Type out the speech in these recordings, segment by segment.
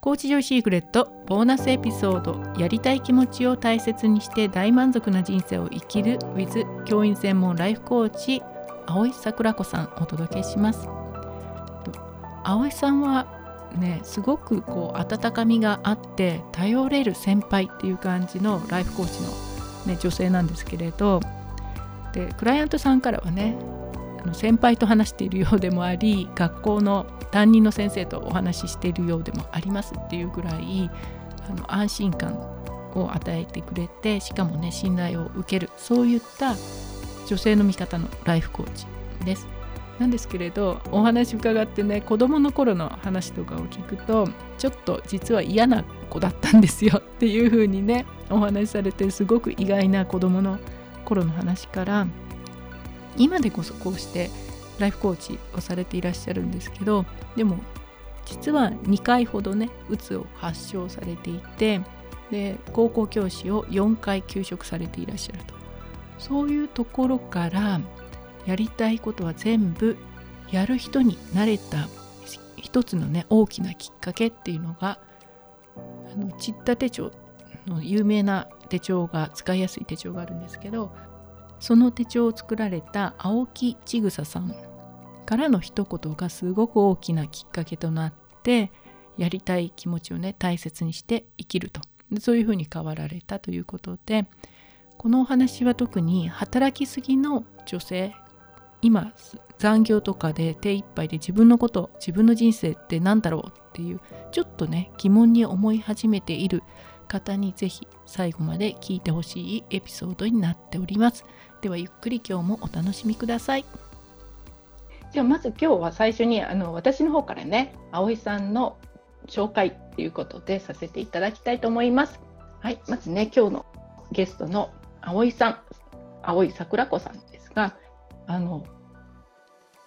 コーチジョイシークレットボーナスエピソードやりたい気持ちを大切にして大満足な人生を生きる with 教員専門ライフコーチ青井桜子さんお届けします。青井さんはねすごくこう温かみがあって頼れる先輩っていう感じのライフコーチの、ね、女性なんですけれどでクライアントさんからはね先輩と話しているようでもあり学校の担任の先生とお話ししているようでもありますっていうぐらいあの安心感を与えてくれてしかもね信頼を受けるそういった女性の味方のライフコーチです。なんですけれどお話伺ってね子どもの頃の話とかを聞くとちょっと実は嫌な子だったんですよ っていう風にねお話しされてすごく意外な子どもの頃の話から今でこそこうしてライフコーチをされていらっしゃるんですけどでも実は2回ほどねうつを発症されていてで高校教師を4回休職されていらっしゃると。そういうところからやりたいことは全部やる人になれた一つのね大きなきっかけっていうのがあのちった手帳の有名な手帳が使いやすい手帳があるんですけどその手帳を作られた青木千草さんからの一言がすごく大きなきっかけとなってやりたい気持ちをね大切にして生きると。そういうふうに変わられたということでこのお話は特に働きすぎの女性今残業とかで手一杯で自分のこと自分の人生って何だろうっていうちょっとね疑問に思い始めている方にぜひ最後まで聞いてほしいエピソードになっております。ではゆっくり今日もお楽しみください。じゃあまず今日は最初にあの私の方からね葵さんの紹介っていうことでさせていただきたいと思います。はい、まずね今日のゲストの葵さん、葵桜子さんですが、あの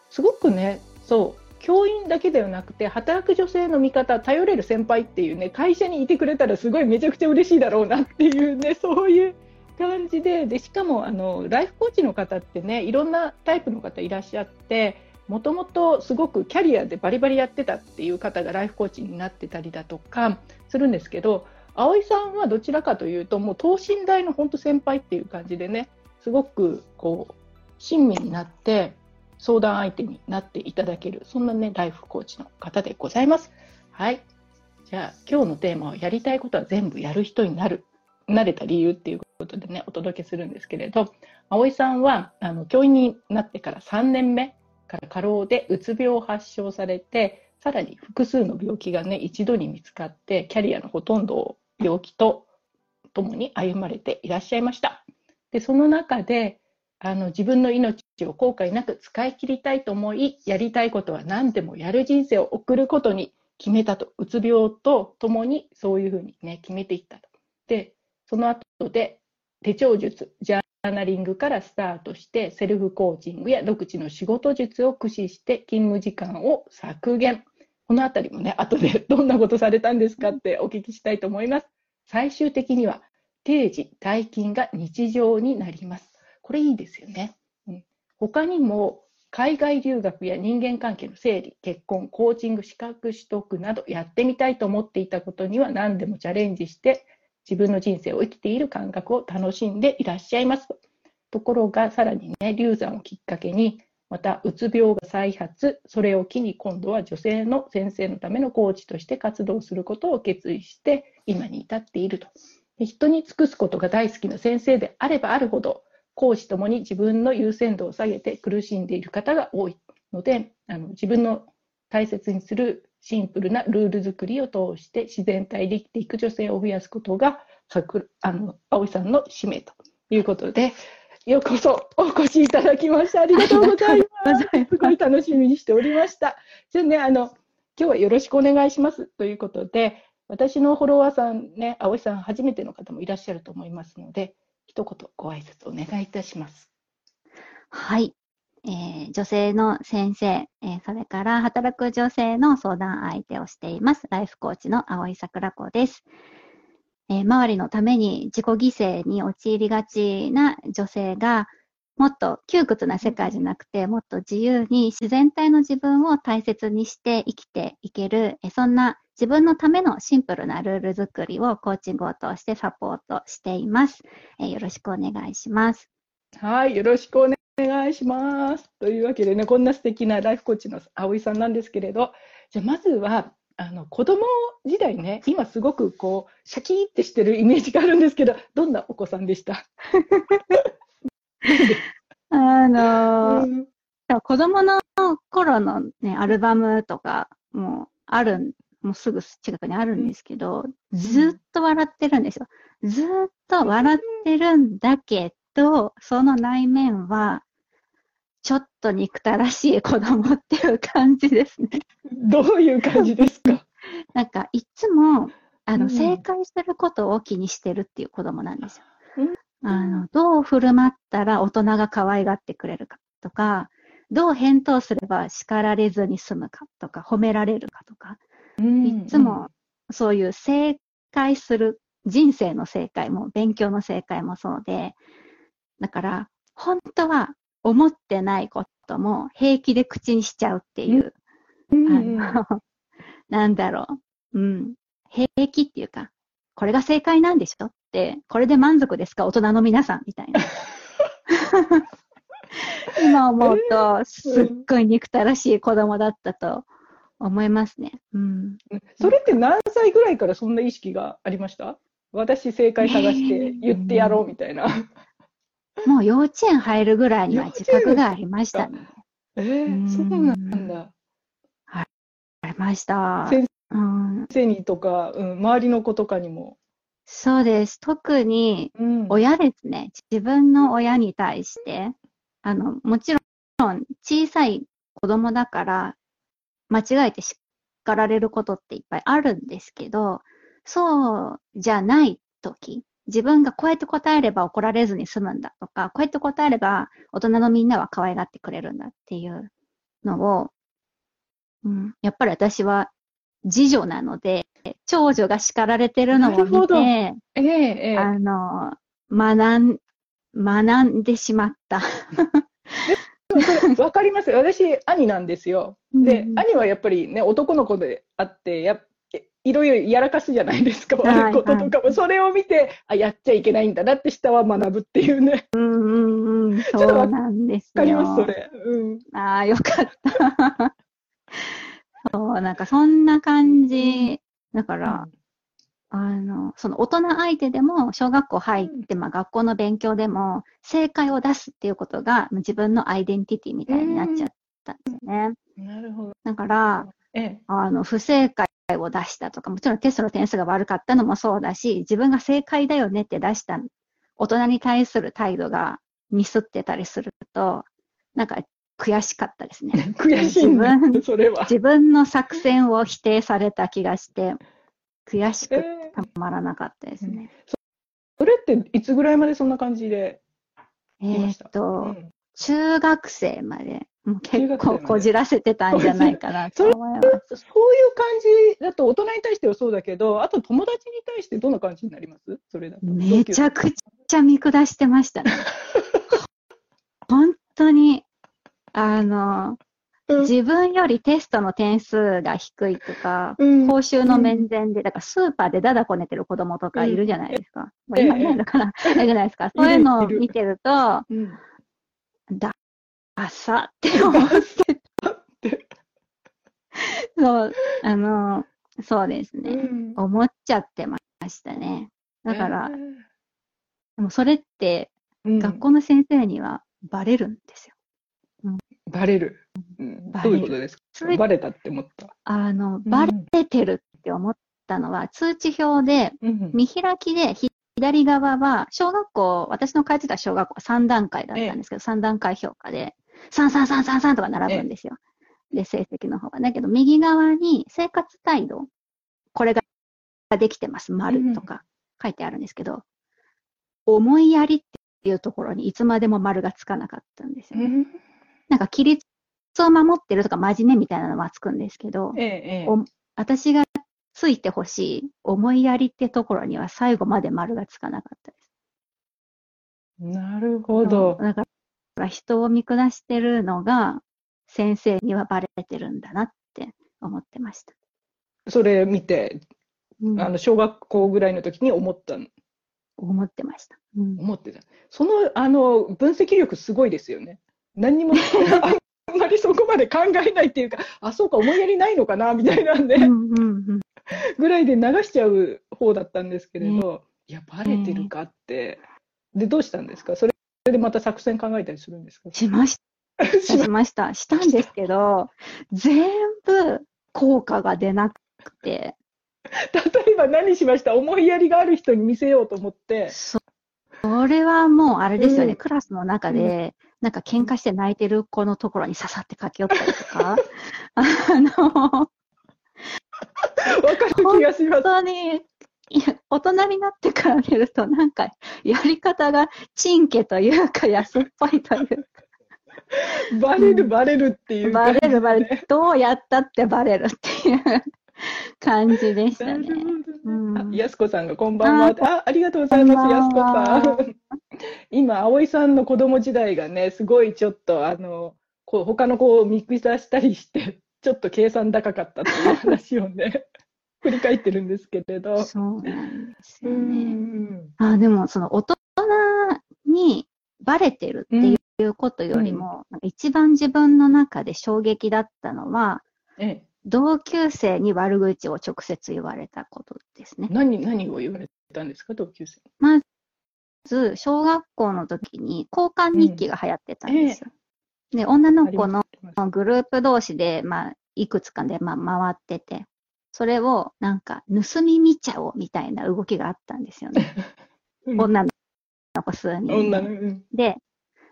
すごくねそう教員だけではなくて働く女性の味方頼れる先輩っていうね会社にいてくれたらすごいめちゃくちゃ嬉しいだろうなっていうね そういう感じででしかもあのライフコーチの方ってねいろんなタイプの方いらっしゃってもともとすごくキャリアでバリバリやってたっていう方がライフコーチになってたりだとかするんですけど葵さんはどちらかというともう等身大の本当先輩っていう感じでねすごくこう親身になって相談相手になっていただけるそんなねライフコーチの方でございます。はいじゃあ今日のテーマはやりたいことは全部やる人になるなれた理由っていうことでねお届けするんですけれど葵さんはあの教員になってから3年目から過労でうつ病を発症されてさらに複数の病気がね一度に見つかってキャリアのほとんどを病気とともに歩まれていらっしゃいました。でその中であの自分の命を後悔なく使い切りたいと思いやりたいことは何でもやる人生を送ることに決めたとうつ病とともにそういうふうにね決めていったと。でその後で手帳術ジャーナリングからスタートしてセルフコーチングや独自の仕事術を駆使して勤務時間を削減。このあたりもね後で どんなことされたんですかってお聞きしたいと思います。最終的には定時退勤が日常になります。これいいですよね、うん、他にも海外留学や人間関係の整理結婚コーチング資格取得などやってみたいと思っていたことには何でもチャレンジして自分の人生を生きている感覚を楽しんでいらっしゃいますと。ころが、さらにね、流産をきっかけに、また、うつ病が再発、それを機に今度は女性の先生のためのコーチとして活動することを決意して、今に至っていると。人に尽くすことが大好きな先生であればあるほど、講師ともに自分の優先度を下げて苦しんでいる方が多いので、あの自分の大切にするシンプルなルール作りを通して自然体で生きていく女性を増やすことが、あの、葵さんの使命ということで、ようこそお越しいただきました。ありがとうございます。すごい楽しみにしておりました。じゃあね、あの、今日はよろしくお願いしますということで、私のフォロワーさんね、葵さん初めての方もいらっしゃると思いますので、一言ご挨拶お願いいたします。はい。えー、女性の先生、えー、それから働く女性の相談相手をしています。ライフコーチの青井桜子です。えー、周りのために自己犠牲に陥りがちな女性が、もっと窮屈な世界じゃなくて、もっと自由に自然体の自分を大切にして生きていける、えそんな自分のためのシンプルなルール作りをコーチングを通してサポートしています。えよろしくお願いします。はい、よろしくお願いいします。というわけでね、こんな素敵なライフコーチの葵さんなんですけれど、じゃあまずは、あの子供時代ね、今すごくこう、シャキーってしてるイメージがあるんですけど、どんなお子さんでした？あのーうん子供の頃のね、アルバムとかもあるん、もうすぐ近くにあるんですけど、ずっと笑ってるんですよ。ずっと笑ってるんだけど、その内面は、ちょっと憎たらしい子供っていう感じですね。どういう感じですか？なんか、いつも、あの、うん。正解することを気にしてるっていう子供なんですよ。うん。あの、どう振る舞ったら大人が可愛がってくれるかとか、どう返答すれば叱られずに済むかとか、褒められるかとか、いつもそういう正解する、人生の正解も、勉強の正解もそうで、だから、本当は思ってないことも平気で口にしちゃうっていう、うんなんだろう。うん。平気っていうか、これが正解なんでしょって、これで満足ですか？大人の皆さんみたいな。今思うと、すっごい憎たらしい子供だったと思いますね。うん。それって何歳ぐらいからそんな意識がありました？私正解探して言ってやろうみたいな。もう幼稚園入るぐらいには自覚がありましたね。えー、そうなんだ。ありました。先生にとか、うん、周りの子とかにも。そうです。特にうん親ですね。自分の親に対して、あの、もちろん小さい子供だから間違えて叱られることっていっぱいあるんですけど、そうじゃない時、自分がこうやって答えれば怒られずに済むんだとか、こうやって答えれば大人のみんなは可愛がってくれるんだっていうのを、うん、やっぱり私は次女なので、長女が叱られてるのを見て、ええええあの、学ん、学んでしまった。わかりますよ。私、兄なんですよ。で、うん兄はやっぱりね、男の子であって、やっいろいろやらかすじゃないですか、はい悪いこととかも。それを見て、あ、やっちゃいけないんだなって下は学ぶっていうね。うんうんうん、そうなんですよ。わかります、それ。うん。ああ、よかった。そう、なんかそんな感じ。だから、あの、その大人相手でも、小学校入って、まあ学校の勉強でも、正解を出すっていうことが自分のアイデンティティみたいになっちゃったんですよね。なるほど。だから、ええ。あの、不正解を出したとか、もちろんテストの点数が悪かったのもそうだし、自分が正解だよねって出した大人に対する態度がミスってたりすると、なんか悔しかったですね。悔しいんだ自分それは。自分の作戦を否定された気がして、悔しくええたまらなかったですね。それっていつぐらいまでそんな感じでえっと、うん中学生まで、もう中結構こじらせてたんじゃないかなと思います。そういう感じだと大人に対してはそうだけど、あと友達に対してどんな感じになります？それだと。めちゃくちゃ見下してましたね。本当に、あの、うん自分よりテストの点数が低いとか、うん講習の面前で、だからスーパーでダダこねてる子供とかいるじゃないですか。まあ今いないのかな、いるじゃないですか。そういうのを見てると、うんだ、朝って思って。そう、あの、そうですね。うん思っちゃってましたね。だから、えでもそれって、ーうん学校の先生にはバレるんですよ。バレる。うんバレるどういうことですか？バレたって思った？あの、バレてるって思ったのは、通知表で、うん見開きで左側は、小学校、私の通ってた小学校は3段階だったんですけど、3段階評価で、33333とか並ぶんですよ。で、成績の方が。だけど、右側に生活態度、これができてます、丸とか書いてあるんですけど、思いやりっていうところにいつまでも丸がつかなかったんですよね。うんなんか、規律を守ってるとか真面目みたいなのはつくんですけど、私がついてほしい思いやりってところには最後まで丸がつかなかったです。なるほど。だから人を見下してるのが先生にはバレてるんだなって思ってました。それ見て、うんあの、小学校ぐらいの時に思ったの、思ってました。うん思ってた。その、あの、分析力すごいですよね。何にも、あんまりそこまで考えないっていうか、あ、そうか、思いやりないのかな、みたいなんで、うんうんうん ぐらいで流しちゃう方だったんですけれど、いや、バレてるかって。で、どうしたんですか？それでまた作戦考えたりするんですか？しました。しました。した。んですけど、全部効果が出なくて、例えば何しました？思いやりがある人に見せようと思って。そそれはもうあれですよね、うん。クラスの中で、なんか喧嘩して泣いてる子のところに刺さって駆け寄ったりとか、あの、わかる気がします。本当に、大人になってから見ると、なんか、やり方がチンケというか、安っぽいというか、バレる、バレるっていうバ感じで。レるバレる、どうやったってバレるっていう感じでしたね。やすこさんがこんばんは。あ、ありがとうございます、やすこはさん。今、葵さんの子供時代がね、すごいちょっと、あの、こう他の子を見下したりして、ちょっと計算高かったっていう話をね、振り返ってるんですけれど。そうなんですうよね。ん。あでも、その大人にバレてるっていうことよりも、なんか一番自分の中で衝撃だったのは、ええ、同級生に悪口を直接言われたことですね。何、何を言われたんですか、同級生。まず、小学校の時に交換日記が流行ってたんですよ。で、女の子のグループ同士で、まあ、いくつかで、まあ、回ってて、それをなんか盗み見ちゃおうみたいな動きがあったんですよね。うん女の子数人で。女の、うんで、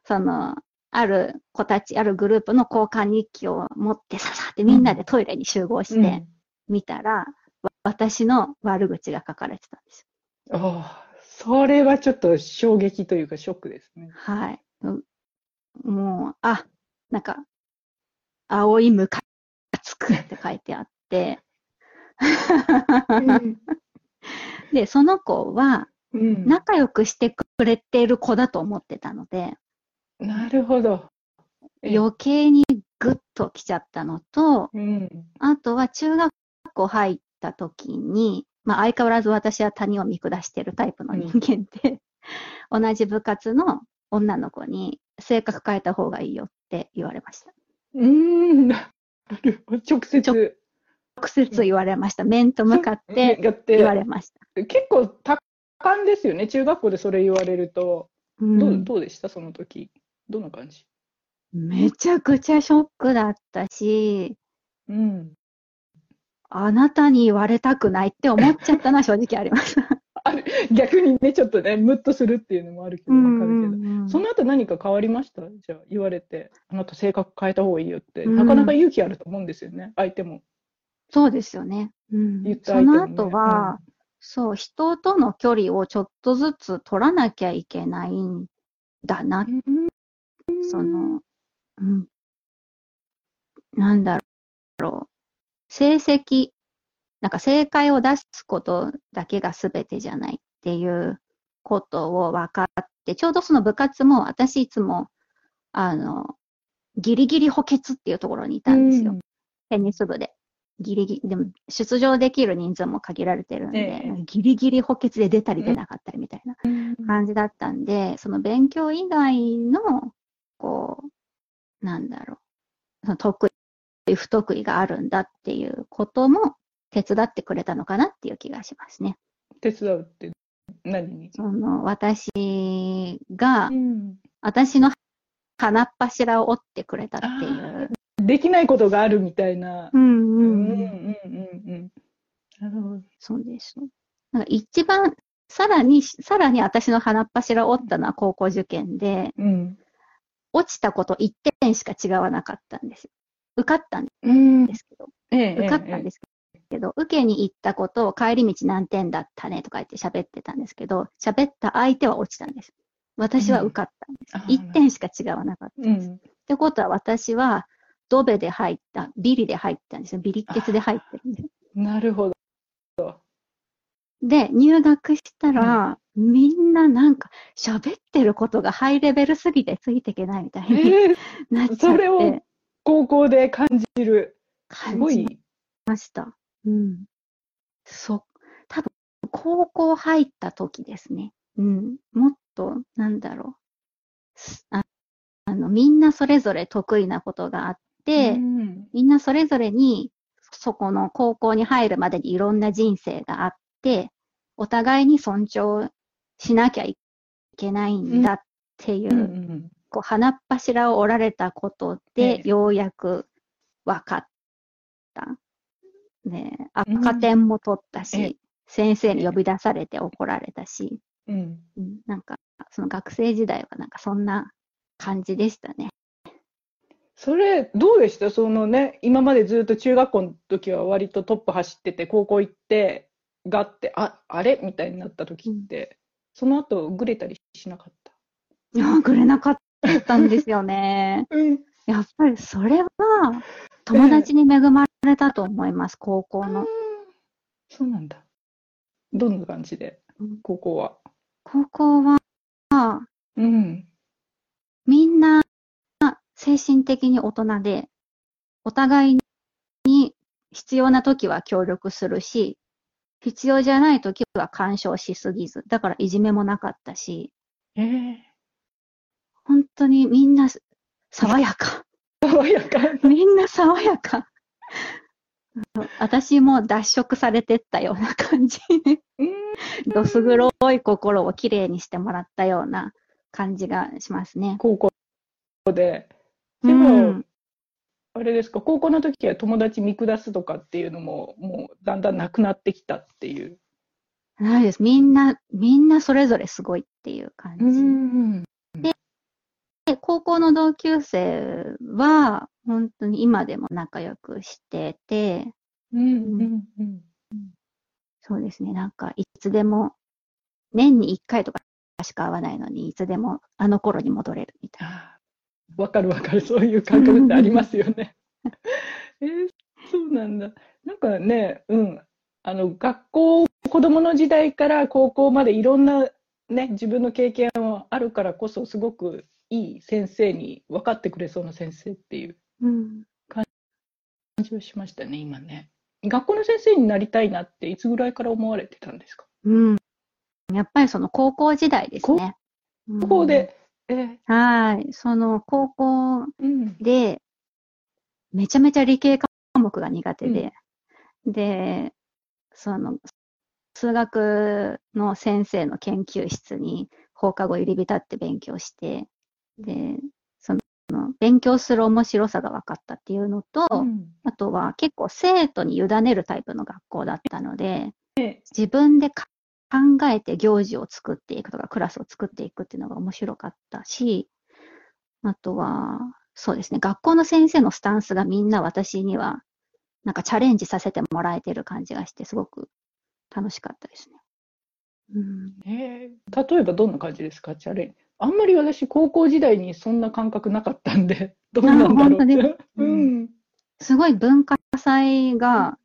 その、ある子たち、あるグループの交換日記を持ってささってみんなでトイレに集合して見たら、わ私の悪口が書かれてたんですよ。ああ、それはちょっと衝撃というかショックですね。はい。うもう、あ、なんか、青いムカつくって書いてあって、で、その子はうん仲良くしてくれている子だと思ってたので、なるほど。ええ余計にグッと来ちゃったのと、うん。あとは中学校入った時に、まあ相変わらず私は他人を見下してるタイプの人間で、同じ部活の女の子に性格変えた方がいいよって言われました。うーん。なるほど。直接。直接言われました。面と向かって言われました。結構多感ですよね。中学校でそれ言われると。うんどうどうでした？その時。どんな感じ？めちゃくちゃショックだったし、うん。あなたに言われたくないって思っちゃったのは正直あります。逆にね、ちょっとね、ムッとするっていうのもあるけど、わかるけど。うんその後何か変わりました？じゃあ言われて、あなた性格変えた方がいいよって、うん。なかなか勇気あると思うんですよね、相手も。そうですよね。うん。言ったその相手もね。後は、そう、人との距離をちょっとずつ取らなきゃいけないんだな、うん。その、うん、なんだろう、成績、なんか正解を出すことだけが全てじゃないっていうことを分かって、ちょうどその部活も私いつも、あの、ギリギリ補欠っていうところにいたんですよ。テニス部で。ギリギリ、でも出場できる人数も限られてるんで、ええギリギリ補欠で出たり出なかったりみたいなうん感じだったんで、その勉強以外の、こう、なんだろう、その得意、不得意があるんだっていうことも手伝ってくれたのかなっていう気がしますね。手伝うって何に？その、私がう、ん私の鼻っ柱を折ってくれたっていう。できないことがあるみたいな。うんうんうんうん。うん。なるほど。そうです。なんか一番、さらに、さらに私の鼻っ柱を折ったのは高校受験で、うん。落ちたこと1点しか違わなかったんですよ。受かったんうんですけど、ええ受かったんですけど、受けに行ったことを帰り道何点だったねとか言って喋ってたんですけど、喋った相手は落ちたんです。私は受かったんです。あ1点しか違わなかったんです。っうん。てことは私は、ドベで入った、ビリで入ったんですよ。ビリッケツで入ってるんですよ。なるほど。で、入学したら、みんななんか喋ってることがハイレベルすぎてついていけないみたいにええなっちゃっそれをて、高校で感じる。すご感じい。ました。うん。そ、多分、高校入った時ですね。うん。もっと、なんだろう。すああの、みんなそれぞれ得意なことがあって、うんみんなそれぞれに、そこの高校に入るまでにいろんな人生があって、お互いに尊重しなきゃいけないんだっていう、うんうんこう、鼻っ柱を折られたことでえ、えようやく分かった。ね赤点も取ったし、ええ先生に呼び出されて怒られたし、うんうん、なんか、その学生時代はなんかそんな感じでしたね。それ、どうでした？そのね、今までずっと中学校の時は割とトップ走ってて、高校行って、がって、あ、あれ？みたいになった時って、その後、ぐれたりしなかった？いや、くれなかったんですよね。うん。やっぱりそれは、友達に恵まれたと思います、高校の。そうなんだ。どんな感じで？うん、高校は？高校は、うん。みんな精神的に大人で、お互いに必要な時は協力するし、必要じゃない時は干渉しすぎず、だからいじめもなかったし、ええ本当にみんな爽やか。爽やかな。みんな爽やか。私も脱色されてったような感じで、うん。どす黒い心をきれいにしてもらったような感じがしますね。高校で。うでもん、あれですか、高校の時は友達見下すとかっていうのも、もうだんだんなくなってきたっていう。ないです。みんな、みんなそれぞれすごいっていう感じ。ん。で、高校の同級生は、本当に今でも仲良くしてて、うんうんうん。そうですね、なんかいつでも、年に1回とかしか会わないのに、いつでもあの頃に戻れるみたいな。わかるわかる、そういう感覚ってありますよね。えーそうなんだ。なんかね、うん、あの学校、子供の時代から高校までいろんな、ね、自分の経験はあるからこそ、すごくいい先生に分かってくれそうな先生っていううん。感じはしましたね、今ね。学校の先生になりたいなって、いつぐらいから思われてたんですか？うん。やっぱりその高校時代ですね。高校で、えーうん。はい。その高校うん、で、めちゃめちゃ理系科目が苦手で、で、その、数学の先生の研究室に放課後入り浸って勉強して、で、勉強する面白さが分かったっていうのと、うん。あとは結構生徒に委ねるタイプの学校だったので、ええ。自分でか考えて行事を作っていくとか、クラスを作っていくっていうのが面白かったし、あとは、そうですね、学校の先生のスタンスがみんな私には、なんかチャレンジさせてもらえてる感じがして、すごく楽しかったですね。うん、えー例えばどんな感じですか、チャレンジ。あんまり私、高校時代にそんな感覚なかったんで、どうなんだろう本当にって。ううんん。すごい文化祭が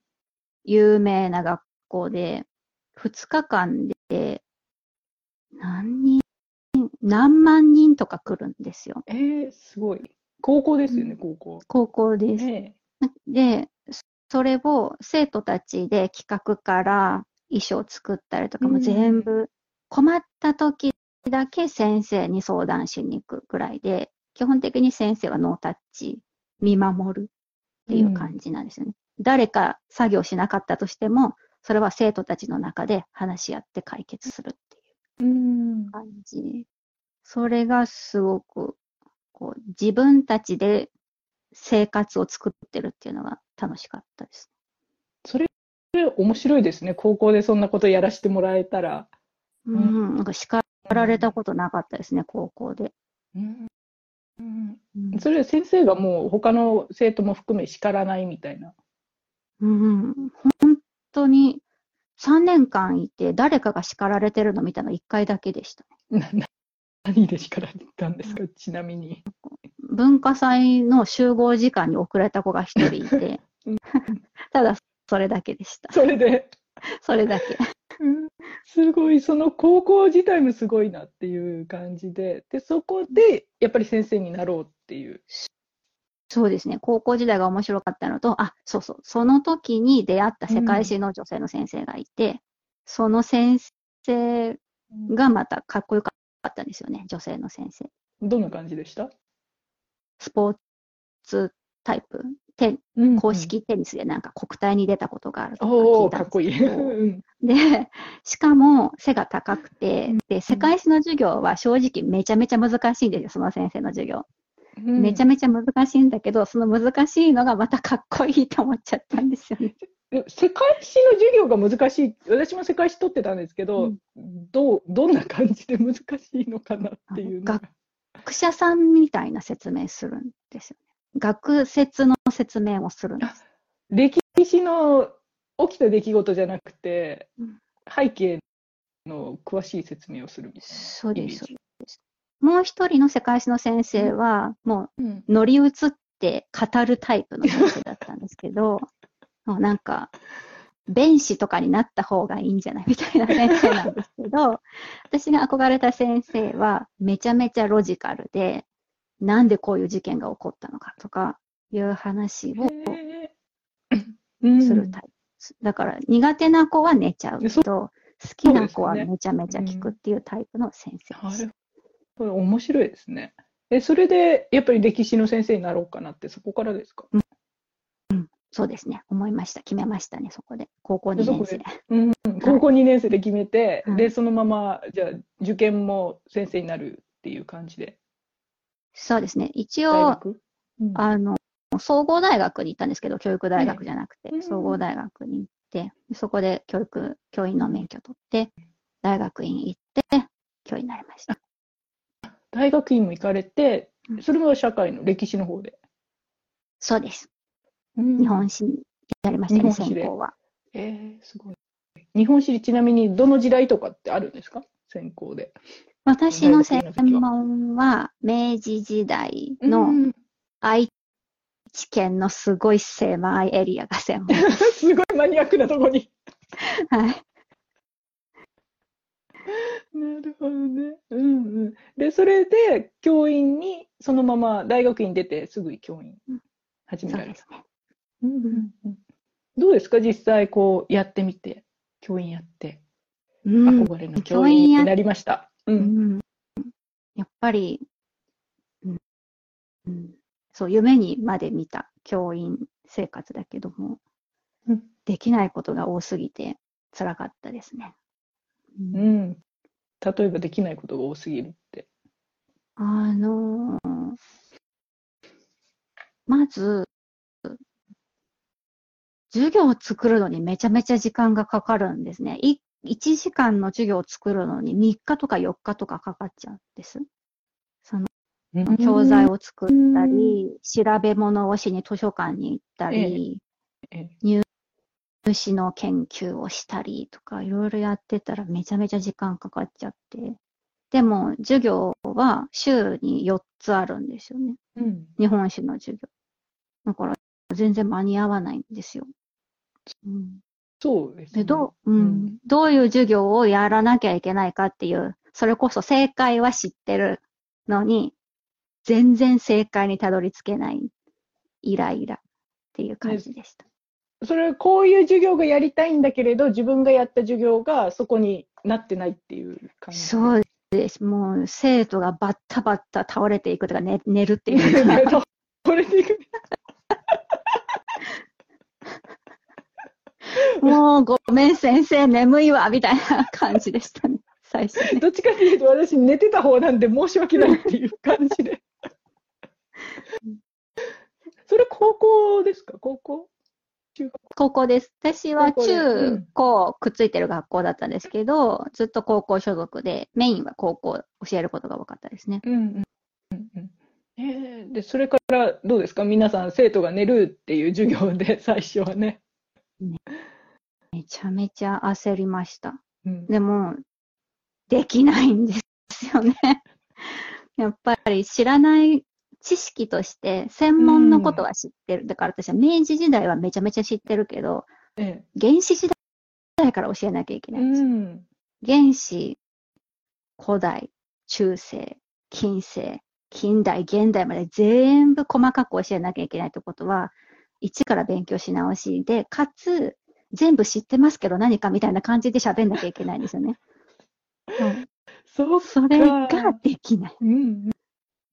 有名な学校で、2日間で何人、何万人とか来るんですよ。えー、すごい。高校ですよね、高校。高校です。えで、それを生徒たちで企画から衣装作ったりとかもうん全部困った時だけ先生に相談しに行くぐらいで、基本的に先生はノータッチ見守るっていう感じなんですよね。誰か作業しなかったとしても、それは生徒たちの中で話し合って解決するっていううん。感じ。それがすごく、こう、自分たちで生活を作ってるっていうのが楽しかったです。それ、面白いですね。高校でそんなことやらせてもらえたら。うんん、なんか叱られたことなかったですね、高校で。うん。うんうんそれは先生がもう他の生徒も含め叱らないみたいな。うん、本当に3年間いて誰かが叱られてるの見たの1回だけでした。な な何で叱られたんですか、ちなみに。文化祭の集合時間に遅れた子が1人いてうん、ただそれだけでした。それで？それだけ。うんすごい、その高校自体もすごいなっていう感じで、で、そこでやっぱり先生になろうっていう。そうですね。高校時代が面白かったのと、あ、そうそう。その時に出会った世界史の女性の先生がいて、その先生がまたかっこよかったんですよね。女性の先生。どんな感じでした？スポーツタイプ？公式テニスでなんか国体に出たことがあるとか聞いたん。ですけどうん で、しかも背が高くて、で、世界史の授業は正直めちゃめちゃ難しいんですよ、その先生の授業。うんめちゃめちゃ難しいんだけど、その難しいのがまたかっこいいと思っちゃったんですよね。え世界史の授業が難しい。私も世界史取ってたんですけど、うんどう、どんな感じで難しいのかなっていう。学者さんみたいな説明するんですよね。学説の説明をするんです。歴史の起きた出来事じゃなくてうん、背景の詳しい説明をするみたいな。そうです、そうです。もう一人の世界史の先生は、もううん乗り移って語るタイプの先生だったんですけど、もうなんか、弁士とかになった方がいいんじゃないみたいな先生なんですけど、私が憧れた先生はめちゃめちゃロジカルで、なんでこういう事件が起こったのかとかいう話をするタイプです。だから苦手な子は寝ちゃうけそど、好きな子はめちゃめちゃ聞くっていうタイプの先生です。なるほど。面白いですね。え、それで、やっぱり歴史の先生になろうかなって、そこからですか？そうですね。思いました。決めましたね、そこで。高校2年生。うん、高校2年生で決めて、はいで、そのまま、じゃあ、受験も先生になるっていう感じで、そうですね。一大応、学？うんあの、総合大学に行ったんですけど、教育大学じゃなくてうん、総合大学に行って、そこで教育、教員の免許取って、大学院行って、教員になりました。大学院も行かれてう、んそれも社会の歴史の方で？そうです。うん日本史やりましたね、専攻は。えー、すごい。日本史、ちなみにどの時代とかってあるんですか？専攻で。私の専門は、明治時代うのん愛知県のすごい狭いエリアが専門。すごいマニアックなとこに。はい。なるほどね。うんうん。で、それで、教員に、そのまま大学院出て、すぐ教員うん始められた。うんうんうんどうですか？実際、こう、やってみて、教員やって、うん。憧れの教員になりました。う。うんんやっぱり、うんうん、そう、夢にまで見た教員生活だけども、うんできないことが多すぎて辛かったですね。うんうん。例えばできないことが多すぎるって。あのーまず、授業を作るのにめちゃめちゃ時間がかかるんですね。い1時間の授業を作るのに3日とか4日とかかかっちゃうんです。その教材を作ったり、調べ物をしに図書館に行ったり、え入試の研究をしたりとか、いろいろやってたらめちゃめちゃ時間かかっちゃって。でも、授業は週に4つあるんですよね。うん。日本史の授業。だから、全然間に合わないんですよ。うん、そうですね。でどう、うん、どういう授業をやらなきゃいけないかっていう、それこそ正解は知ってるのに、全然正解にたどり着けない、イライラっていう感じでした。それ、こういう授業がやりたいんだけれど、自分がやった授業がそこになってないっていう感じ。そうです。もう、生徒がバッタバッタ倒れていくとか、ね、寝るっていうか、これでいく。もうごめん先生、眠いわ、みたいな感じでしたね、最初ね。どっちかっていうと、私寝てた方なんで申し訳ないっていう感じで。それ高校ですか？高校？中学？高校です。私は中ん高くっついてる学校だったんですけど、ずっと高校所属で、メインは高校教えることが多かったですね。うんうんうんうんえーで、それからどうですか？皆さん生徒が寝るっていう授業で最初はね。めちゃめちゃ焦りました。うんでも、できないんですよね。やっぱり知らない知識として、専門のことは知ってる。だから私は明治時代はめちゃめちゃ知ってるけど、え原始時代から教えなきゃいけえないんですよ。うん原始、古代、中世、近世、近代、現代まで全部細かく教えなきゃいけないってことは、一から勉強し直しで、かつ、全部知ってますけど何かみたいな感じで喋んなきゃいけないんですよね。そうそれができない。うん。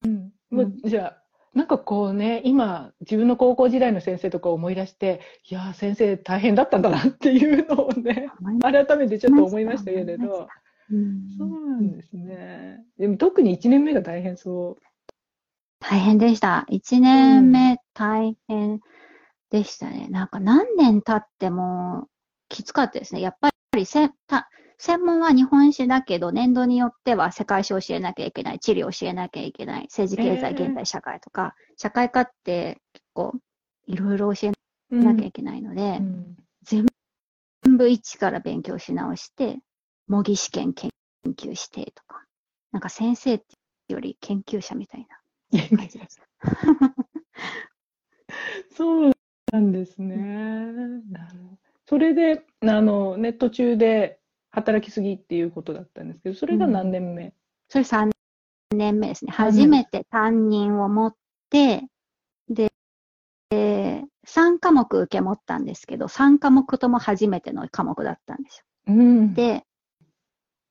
うん。もうじゃあ、なんかこうね、今、自分の高校時代の先生とか思い出して、いやー、先生大変だったんだなっていうのをね、改めてちょっと思いましたけれど、うんそうなんですね。でも特に1年目が大変そう。大変でした。一年目大変でしたね。なんか何年経ってもきつかったですね。やっぱりせた専門は日本史だけど、年度によっては世界史を教えなきゃいけない、地理を教えなきゃいけない、政治経済、えー現代社会とか、社会科って結構いろいろ教えうんなきゃいけないので、うん全部一から勉強し直して、模擬試験研究してとか、なんか先生ってより研究者みたいな感じでした。そうなんですね。それで、あの、ネット中で働きすぎっていうことだったんですけど、それが何年目、それ3年目ですね。初めて担任を持って、で、で3科目受け持ったんですけど、3科目とも初めての科目だったんですよ。うん。で、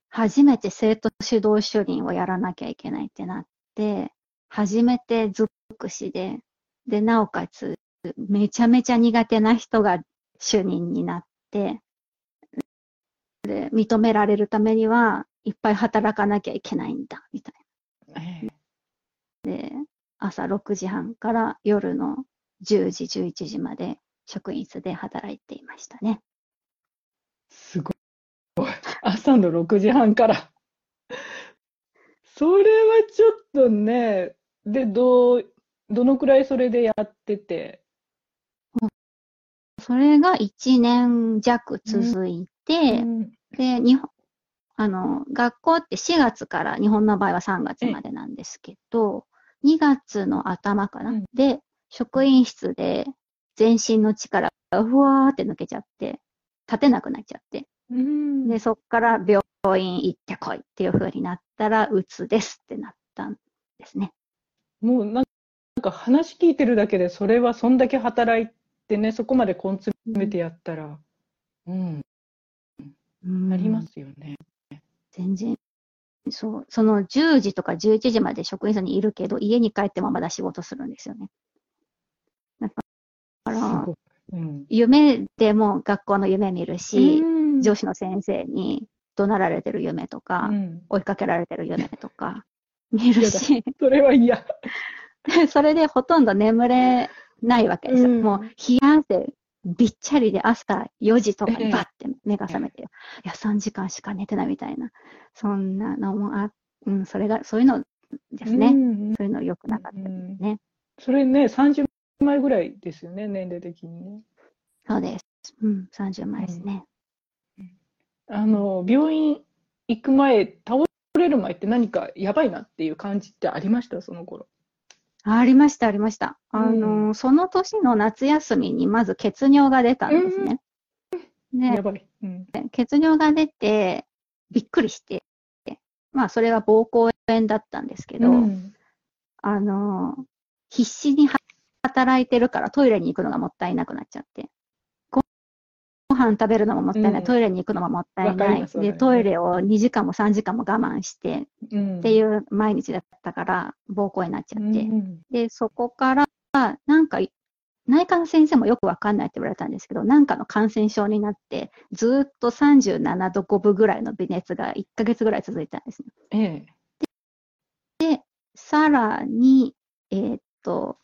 初めて生徒指導主任をやらなきゃいけないってなって、初めて尽くしで、で、なおかつ、めちゃめちゃ苦手な人が主任になって、で、認められるためには、いっぱい働かなきゃいけないんだ、みたいええな。で、朝6時半から夜の10時、11時まで職員室で働いていましたね。すごい。朝の6時半から。それはちょっとね、で、どう、どのくらいそれでやってて？それが1年弱続いて、うん。で、日本、あの、学校って4月から、日本の場合は3月までなんですけど、2月の頭かな、うん。で、職員室で全身の力がふわーって抜けちゃって、立てなくなっちゃって、うん。で、そっから病院行ってこいっていう風になったら、うつですってなったんですね。もうなんか話聞いてるだけで、それはそんだけ働いてね、そこまで根詰めてやったら、うん、なりますよね。全然、そう、その10時とか11時まで職員室にいるけど、家に帰ってもまだ仕事するんですよね。だかすら。うん。夢でも学校の夢見るし、うん上司の先生に怒鳴られてる夢とか、うん追いかけられてる夢とか見るし、それは嫌。で それでほとんど眠れないわけですよ。うんもう冷や汗びっちゃりで朝4時とかええにバッて目が覚めて、いや、3時間しか寝てないみたいな、そんなのもあ、うん、それが、そういうのですね。うんそういうの良くなかったですね。それね、30枚ぐらいですよね、年齢的にね。そうです。うん、30枚ですね。あの、病院行く前、倒れる前って何かやばいなっていう感じってありました、その頃。ありました、ありました。あうの、その年の夏休みにまず血尿が出たんですね。でやばい。うん。血尿が出て、びっくりして、まあ、それは膀胱炎だったんですけど、うんあの、必死に働いてるからトイレに行くのがもったいなくなっちゃって。飯食べるのももったいない、うんトイレに行くのももったいない。で、トイレを2時間も3時間も我慢してうんっていう毎日だったから、膀胱炎になっちゃって。うんで、そこから、なんか、内科の先生もよくわかんないって言われたんですけど、なんかの感染症になって、ずーっと37度5分ぐらいの微熱が1ヶ月ぐらい続いたんですね。ええ。さらに、えーっと、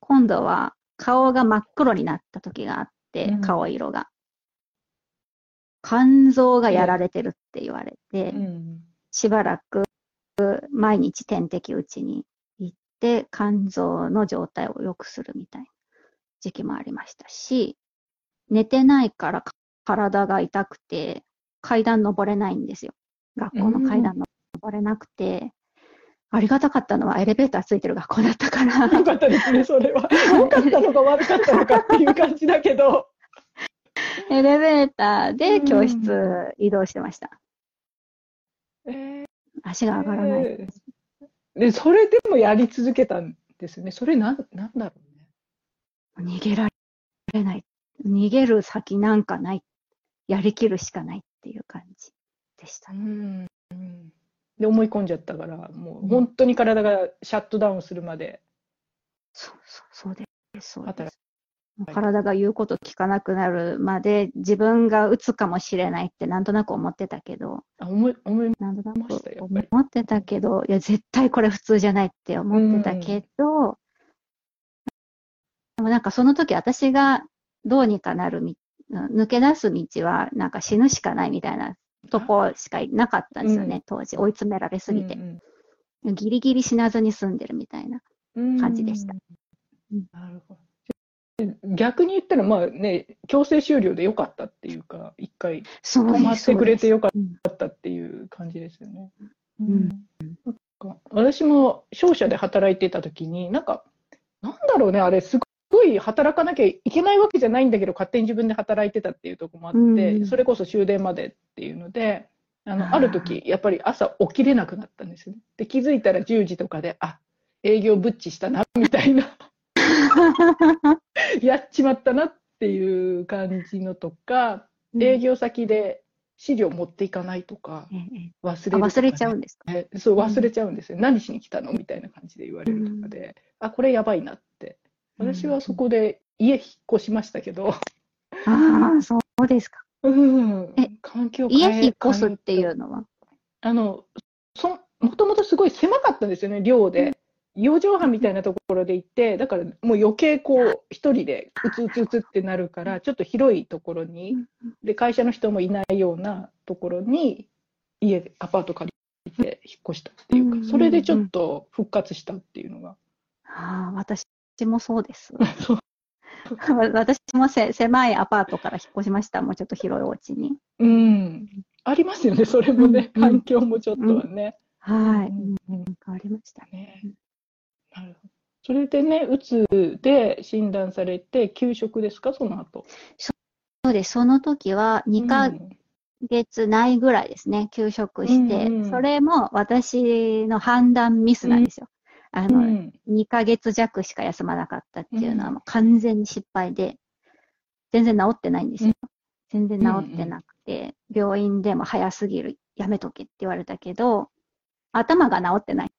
今度は顔が真っ黒になった時があって、うん顔色が。肝臓がやられてるって言われて、うん。しばらく毎日点滴打ちに行って、肝臓の状態を良くするみたいな時期もありましたし、寝てないから体が痛くて、階段登れないんですよ。学校の階段登れなくて、ありがたかったのはエレベーターついてる学校だったから、よかったですね、それは。良かったのか悪かったのかっていう感じだけど。エレベーターで教室移動してました。え足が上がらない。えで、それでもやり続けたんですよね。それなん、なんだろうね。逃げられない。逃げる先なんかない。やりきるしかないっていう感じでしたうね。ん。うんで、思い込んじゃったから、もう本当に体がシャットダウンするまでそうそう、そうです。そうで働す。体が言うこと聞かなくなるまで自分が打つかもしれないってなんとなく思ってたけど、あ思い、思い、なんとなく思ってたけど、いや、絶対これ普通じゃないって思ってたけど、でもなんかその時私がどうにかなるみ、抜け出す道はなんか死ぬしかないみたいなとこしかなかったんですよね、うん当時。追い詰められすぎて。うんギリギリ死なずに済んでるみたいな。うん感じでしたうんなるほど。逆に言ったら、まあね、強制終了でよかったっていうか、一回止まってくれてよかうんったっていう感じですよね。うんなんか私も商社で働いてた時に、なんか、なんだろうね、あれ、すごい働かなきゃいけないわけじゃないんだけど、勝手に自分で働いてたっていうところもあって、うんそれこそ終電までっていうので、あのある時やっぱり朝起きれなくなったんですよね。で、気づいたら10時とかで、あ営業ぶっちしたな、みたいな。やっちまったなっていう感じのとか、営業先で資料持っていかないとか、忘れね、あ忘れちゃうんですか？ねそう忘れちゃうんですよ、何しに来たの？みたいな感じで言われるとかで、あこれやばいなって。私はそこで家引っ越しましたけど、ああ、そうですか。うん。え環境家引っ越すっていうのは？あのそもともとすごい狭かったんですよね寮で。4畳半みたいなところで行って、だからもう余計こう、一人でうつうつうつってなるから、ちょっと広いところに、で、会社の人もいないようなところに、家で、アパート借りて引っ越したっていうか、それでちょっと復活したっていうのが。ああ、私もそうです。私もせ狭いアパートから引っ越しました。もうちょっと広いお家に。うん。ありますよね、それもね。環境もちょっとはね。はい。うんうん変わりました。ねなるほど。それでね、うつで診断されて、休職ですか、その後。そうです。その時は2ヶうん月ないぐらいですね、休職して、うんうんそれも私の判断ミスなんですよ。あの、うん2ヶ月弱しか休まなかったっていうのはうんもう完全に失敗で、全然治ってないんですよ。全然治ってなくて、病院でも早すぎる、やめとけって言われたけど、頭が治ってない。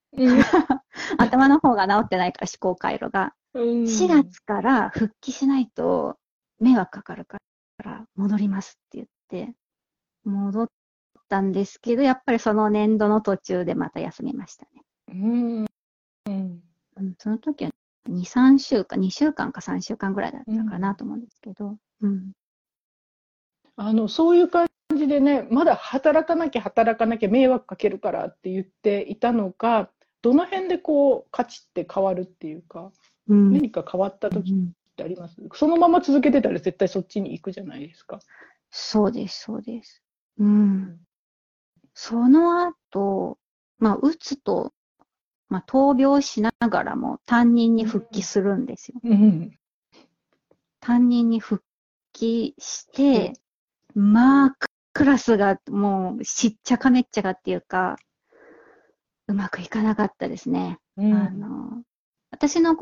頭の方が治ってないから思考回路が。うん4月から復帰しないと迷惑かかるから戻りますって言って、戻ったんですけど、やっぱりその年度の途中でまた休みましたね。うんその時は2、3週間、2週間か3週間ぐらいだったかなと思うんですけど、うん。あのそういう感じでね、まだ働かなきゃ働かなきゃ迷惑かけるからって言っていたのが、どの辺でこう価値って変わるっていうか、うん何か変わった時っうんてあります、そのまま続けてたら絶対そっちに行くじゃないですか。そうです、そうです。うん。その後、まあ、うつと、まあ、闘病しながらも担任に復帰するんですよ。うん。担任に復帰して、まあ、クラスがもうしっちゃかめっちゃかっていうか、うまくいかなかったですね。うんあの、私の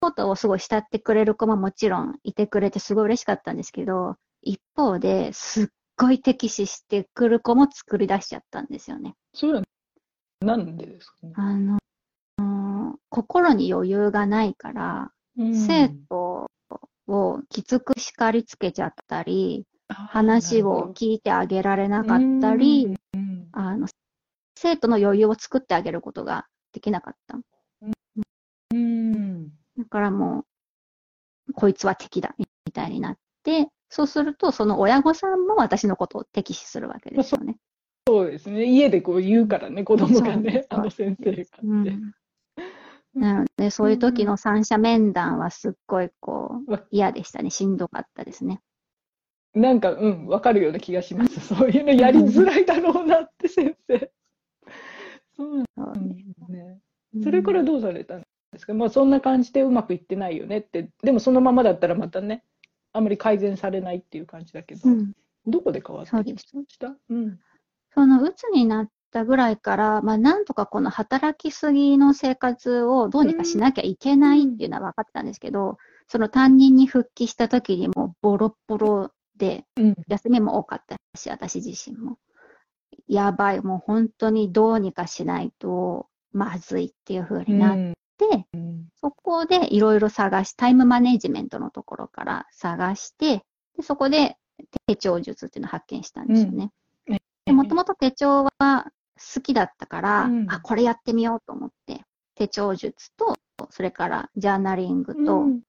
ことをすごい慕ってくれる子ももちろんいてくれてすごい嬉しかったんですけど、一方ですっごい敵視してくる子も作り出しちゃったんですよね。それはなんでですかね？あの、心に余裕がないから、生徒をきつく叱りつけちゃったり、話を聞いてあげられなかったり、うんあの、生徒の余裕を作ってあげることができなかった。うんだからもう、こいつは敵だ、みたいになって、そうすると、その親御さんも私のことを敵視するわけですよね。そうですね。家でこう言うからね、子供がね、あの先生がって。うんなので、そういう時の三者面談はすっごいこうわ、嫌でしたね。しんどかったですね。なんか、うん、わかるような気がします。そういうのやりづらいだろうなって、先生。そうなんですね。それからどうされたんですか、まあ、そんな感じでうまくいってないよねって、でもそのままだったらまたね、あんまり改善されないっていう感じだけど、うん、どこで変わってき。ました？うん。その、うつになったぐらいから、まあ、なんとかこの働きすぎの生活をどうにかしなきゃいけないっていうのは分かってたんですけど、その担任に復帰した時にもうボロッボロで、うん。休みも多かったし、私自身も。やばい、もう本当にどうにかしないとまずいっていう風になって、うん。そこでいろいろ探し、タイムマネジメントのところから探して、でそこで手帳術っていうのを発見したんですよね。もともと手帳は好きだったから、うんあ、これやってみようと思って、手帳術と、それからジャーナリングとうん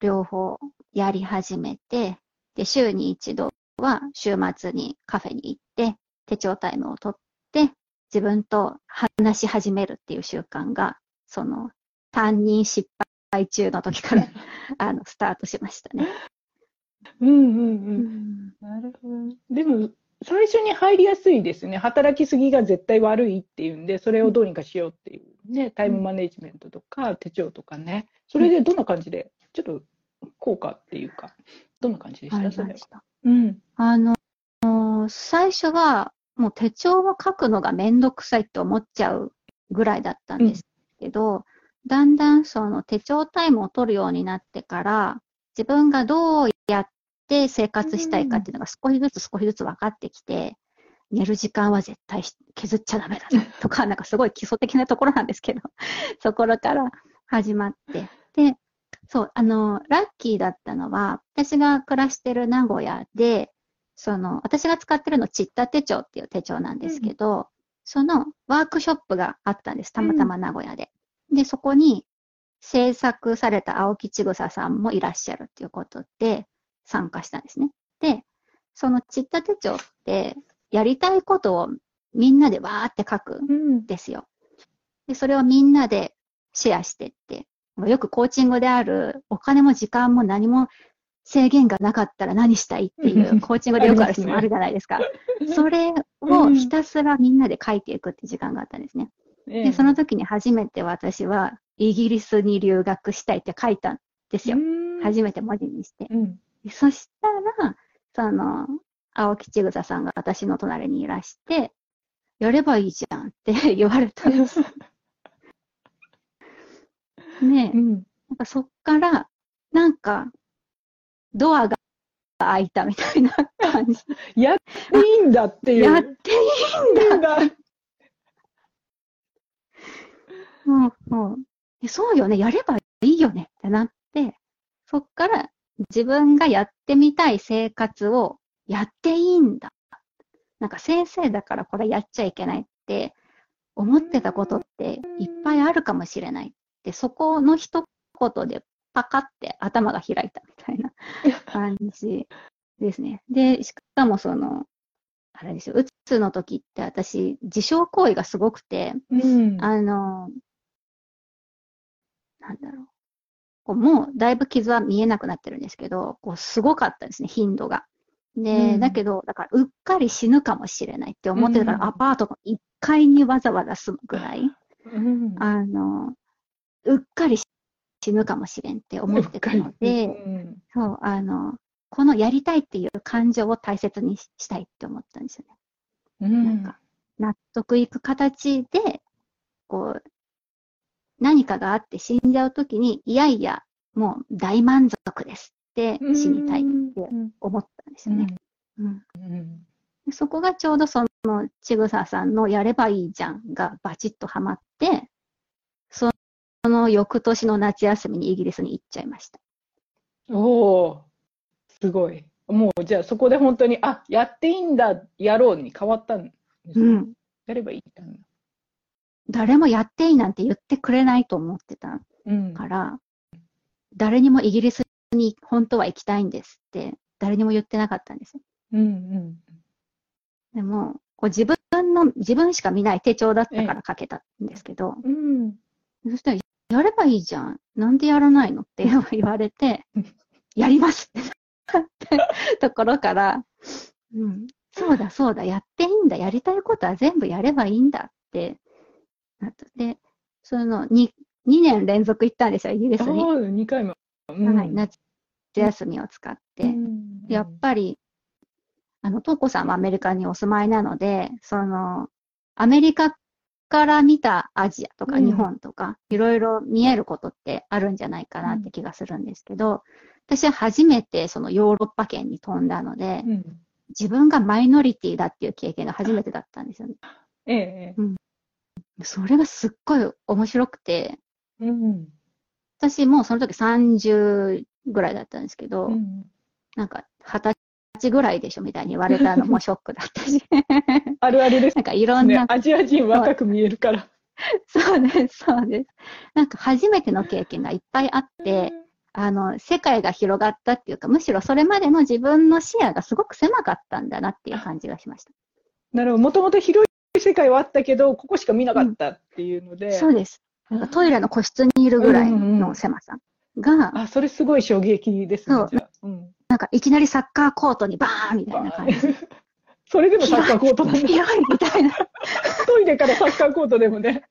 両方やり始めて、で、週に一度は週末にカフェに行って、手帳タイムを取って、自分と話し始めるっていう習慣が、その、担任失敗中の時から、あの、スタートしましたね。うんうんう。うんんなるほど。でも、最初に入りやすいですね。働きすぎが絶対悪いっていうんで、それをどうにかしようっていうね、タイムマネジメントとか手帳とかね。それでどんな感じで、ちょっと効果っていうか、どんな感じでしたそれは。うん。あの、最初は、もう手帳を書くのがめんどくさいって思っちゃうぐらいだったんですけど、だんだんその手帳タイムを取るようになってから、自分がどうやって生活したいかっていうのが少しずつ少しずつ分かってきて、寝る時間は絶対削っちゃダメだとか、なんかすごい基礎的なところなんですけど、そこから始まって。で、そう、あの、ラッキーだったのは、私が暮らしてる名古屋で、その、私が使ってるの、ちった手帳っていう手帳なんですけど、そのワークショップがあったんです。たまたま名古屋で。で、そこに制作された青木千草さんもいらっしゃるっていうことで参加したんですね。で、そのちった手帳って、やりたいことをみんなでわーって書くうんん。ですよ。で、それをみんなでシェアしてって、よくコーチングであるお金も時間も何も制限がなかったら何したいっていうコーチングでよくある質問あるじゃないですか。それをひたすらみんなで書いていくって時間があったんですね。ええで、その時に初めて私はイギリスに留学したいって書いたんですよ。うん初めて文字にして。そしたら、その、青木千草さんが私の隣にいらして、やればいいじゃんって言われたんです。ねえう、ん。なんかそっから、なんか、ドアが開いたみたいな感じ。やっていいんだっていう。やっていいんだ。だ。うんうそうよね、やればいいよねってなって、そっから自分がやってみたい生活をやっていいんだ。なんか先生だからこれやっちゃいけないって思ってたことっていっぱいあるかもしれないって、そこの一言でパカって頭が開いたみたいな 感じですね。で、しかもその、あれですよ、うつの時って私、自傷行為がすごくて、うん。あの、なんだろう。こうもうだいぶ傷は見えなくなってるんですけど、こうすごかったですね、頻度が。で、うんだけど、だからうっかり死ぬかもしれないって思ってたから、うんアパートの1階にわざわざ住むぐらい、うんあの、うっかり死ぬかもしれんって思ってたので、うん。そう、あの、このやりたいっていう感情を大切にししたいって思ったんですよね。うん。なんか納得いく形で、こう、何かがあって死んじゃうときに、いやいや、もう大満足ですって死にたいってうん思ったんですよね。うん。うん。でそこがちょうどその、ちぐささんのやればいいじゃんがバチッとハマって、その翌年の夏休みにイギリスに行っちゃいました。おお、すごい。もうじゃあそこで本当に、あやっていいんだ、やろうに変わったんですねうん。やればいいんだ。誰もやっていいなんて言ってくれないと思ってたうん。から、誰にもイギリスに本当は行きたいんですって、誰にも言ってなかったんですよ。うんうん。でも、こう自分の、自分しか見ない手帳だったから書けたんですけど、うん。そしたら、やればいいじゃん。なんでやらないのって言われて、やりますってなったところから、うん、そうだそうだ、やっていいんだ、やりたいことは全部やればいいんだってなった。で、その2、2年連続行ったんですよ、イギリスに。ああ、2回も。うんはい、夏休みを使って。うんやっぱり、あの、トーコさんはアメリカにお住まいなので、その、アメリカから見たアジアとかうん日本とか、いろいろ見えることってあるんじゃないかなって気がするんですけど、私は初めてそのヨーロッパ圏に飛んだので、うん。自分がマイノリティだっていう経験が初めてだったんですよね。ええ。それがすっごい面白くて、うん。私もうその時30ぐらいだったんですけど、うんなんか20歳ぐらいでしょみたいに言われたのもショックだったし、あるあるですなんかいろんな、ね。アジア人若く見えるから。そうです、そうです。なんか初めての経験がいっぱいあって、あの、世界が広がったっていうか、むしろそれまでの自分の視野がすごく狭かったんだなっていう感じがしました。なるほど。もともと広い世界はあったけど、ここしか見なかったっていうので。そうです。なんかトイレの個室にいるぐらいの狭さが、あ、それすごい衝撃ですねそう。うんなんかいきなりサッカーコートにバーンみたいな感じ。それでもサッカーコートなんだ。広いみたいな。トイレからサッカーコートでもね、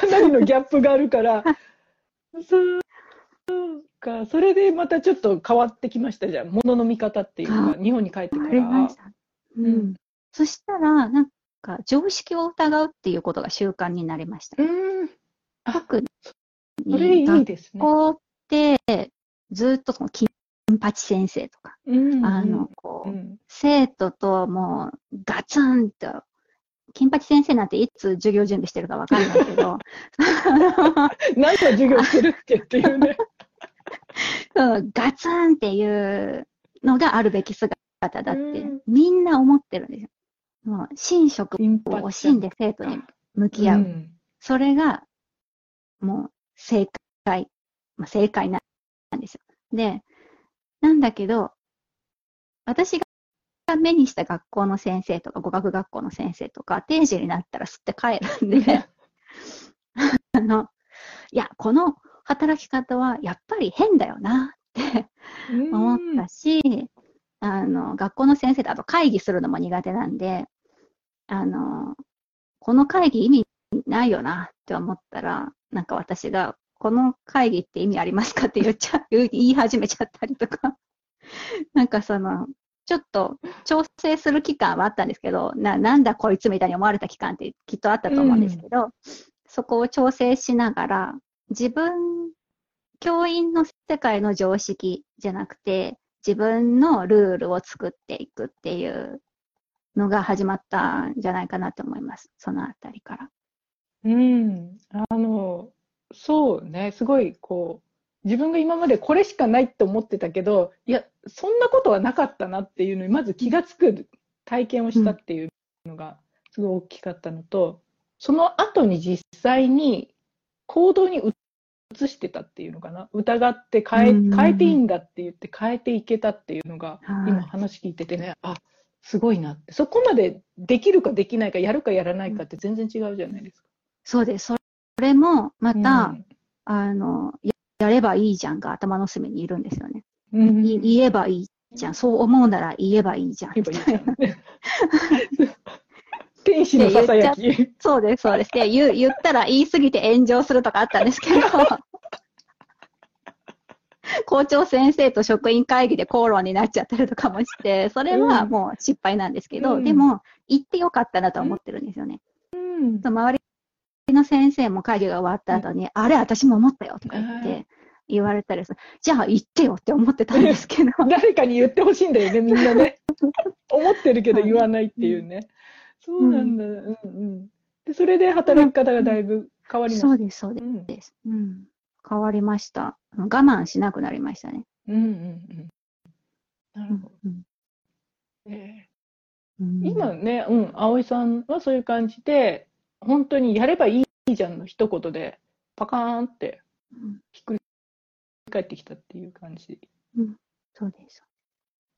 かなりのギャップがあるから、そうか、それでまたちょっと変わってきましたじゃん、ものの見方っていうか、日本に帰ってからし。た。うん。そしたら、なんか常識を疑うっていうことが習慣になりました。うん、特それいにいですね。学校って、ずっとその金八先生とか、うんあの、こう、うん生徒ともうガツンと、金八先生なんていつ授業準備してるかわかんないけど、何の授業してるっけっていうね。そうガツンっていうのがあるべき姿だってうん、みんな思ってるんですよ。もう、寝食金を惜しんで生徒に向き合う。んそれが、もう、正解、まあ、正解なんですよ。で、なんだけど、私が目にした学校の先生とか、語学学校の先生とか、定時になったら吸って帰るんで、あの、いや、この働き方はやっぱり変だよなって思ったし、あの、学校の先生とあと会議するのも苦手なんで、あの、この会議意味ないよなって思ったら、なんか私が、この会議って意味ありますかって言っちゃ、言い始めちゃったりとか、なんかその、ちょっと調整する期間はあったんですけど、ななんだこいつみたいに思われた期間ってきっとあったと思うんですけど、そこを調整しながら、自分、教員の世界の常識じゃなくて、自分のルールを作っていくっていうのが始まったんじゃないかなと思います。そのあたりから。うん、あの、そうね、すごい、こう、自分が今までこれしかないって思ってたけど、いや、そんなことはなかったなっていうのに、まず気がつく体験をしたっていうのが、すごい大きかったのと、その後に実際に行動に移してたっていうのかな、疑って変え、うん変えていいんだって言って変えていけたっていうのが、はい今話聞いててね、あ、すごいなって。そこまでできるかできないか、やるかやらないかって全然違うじゃないですか。そうです。それも、また、うんあのや、やればいいじゃんが頭の隅にいるんですよね。うんい言えばいいじゃん。そう思うなら言えばいいじゃん。天使のささやき。そうです、そうです。で、言う言ったら言い過ぎて炎上するとかあったんですけど、校長先生と職員会議で口論になっちゃったりとかもして、それはもう失敗なんですけど、うんでも、言ってよかったなとは思ってるんですよね。うん周りの先生も会議が終わった後に、あれ、私も思ったよとか言っうんて言われたりする。じゃあ言ってよって思ってたんですけど、誰かに言ってほしいんだよね、みんなね。思ってるけど言わないっていうね。そうなんだ。うんうん。で、それで働き方がだいぶ変わりました。そうです、そううんです。うん。変わりました。我慢しなくなりましたね。うんうんうん。なるほど。うんえうんー今ね、うん、葵さんはそういう感じで、本当にやればいいじゃんの一言で、パカーンってうんひっくり返ってきたっていう感じ。そうです。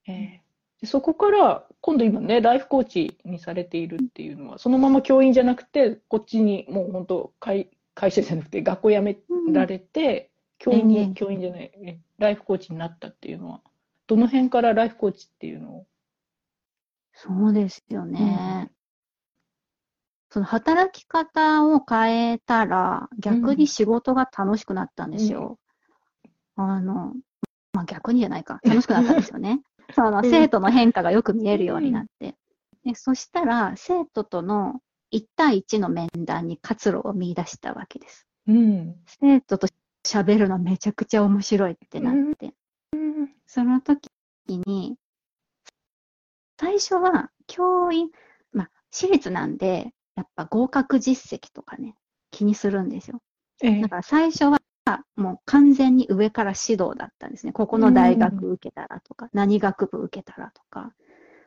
ええでそこから、今度今ね、ライフコーチにされているっていうのは、そのまま教員じゃなくて、こっちにもう本当会、会社じゃなくて、学校辞められて、教員に、ええ教員じゃない、えライフコーチになったっていうのは、どの辺からライフコーチっていうのを？そうですよね。その働き方を変えたら、逆に仕事が楽しくなったんですよ。あの、まあ逆にじゃないか。楽しくなったんですよね。そのうん生徒の変化がよく見えるようになって。でそしたら、生徒との1対1の面談に活路を見出したわけです。うん。生徒と喋るのめちゃくちゃ面白いってなって。その時に、最初は教員、まあ、私立なんで、やっぱ合格実績とかね、気にするんですよ。ええだから最初は、もう完全に上から指導だったんですね。ここの大学受けたらとか、何学部受けたらとか、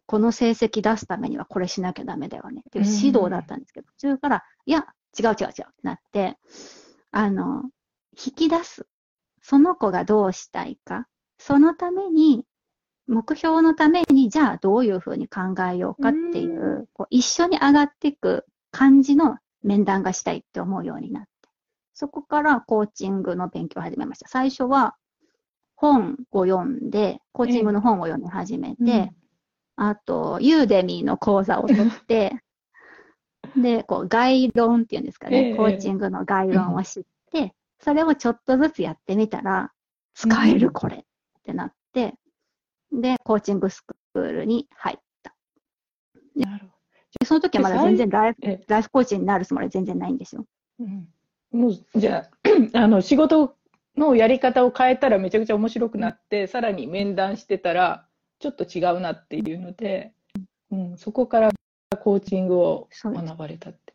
この成績出すためにはこれしなきゃダメだよねっていう指導だったんですけど、途中から、いや、違う違う違うってなって、あの、引き出す。その子がどうしたいか。そのために、目標のために、じゃあどういうふうに考えようかっていう、こう一緒に上がっていく感じの面談がしたいって思うようになって。そこからコーチングの勉強を始めました。最初は本を読んで、コーチングの本を読み始めて、あと、ユーデミーの講座を取って、で、こう、概論っていうんですかね、ええコーチングの概論を知って、それをちょっとずつやってみたら、使えうんるこれってなって、で、コーチングスクールに入った。なるほでその時はまだ全然ライフええライフコーチになるつもりは全然ないんですよ。ど。うんもう、じゃあ、あの、仕事のやり方を変えたらめちゃくちゃ面白くなって、さらに面談してたら、ちょっと違うなっていうので、うん、そこからコーチングを学ばれたって。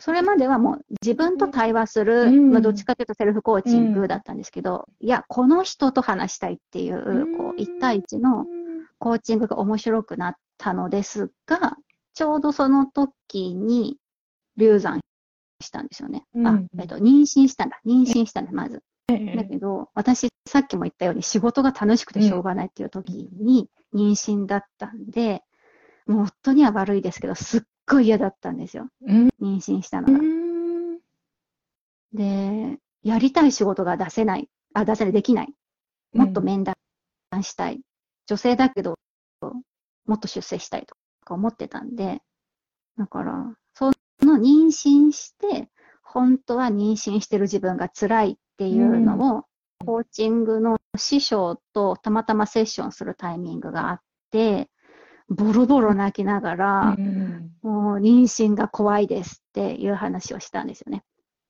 それまではもう自分と対話する、うんまあ、どっちかというとセルフコーチングだったんですけど、いや、この人と話したいっていう、こう、1対1のコーチングが面白くなったのですが、ちょうどその時に流産したんですよね。あうん、えっと、妊娠したんだ。妊娠したんだ、まず。ええだけど、私、さっきも言ったように仕事が楽しくてしょうがないっていう時に妊娠だったんで、もう夫には悪いですけど、すっごい嫌だったんですよ。うん妊娠したのうが。んで、やりたい仕事が出せない。あ、出せない、できない。もっと面談したい。女性だけど、もっと出世したいとか思ってたんで、だから、その妊娠して、本当は妊娠してる自分が辛いっていうのを、コーチングの師匠とたまたまセッションするタイミングがあって、ボロボロ泣きながら、うんもう妊娠が怖いですっていう話をしたんですよね。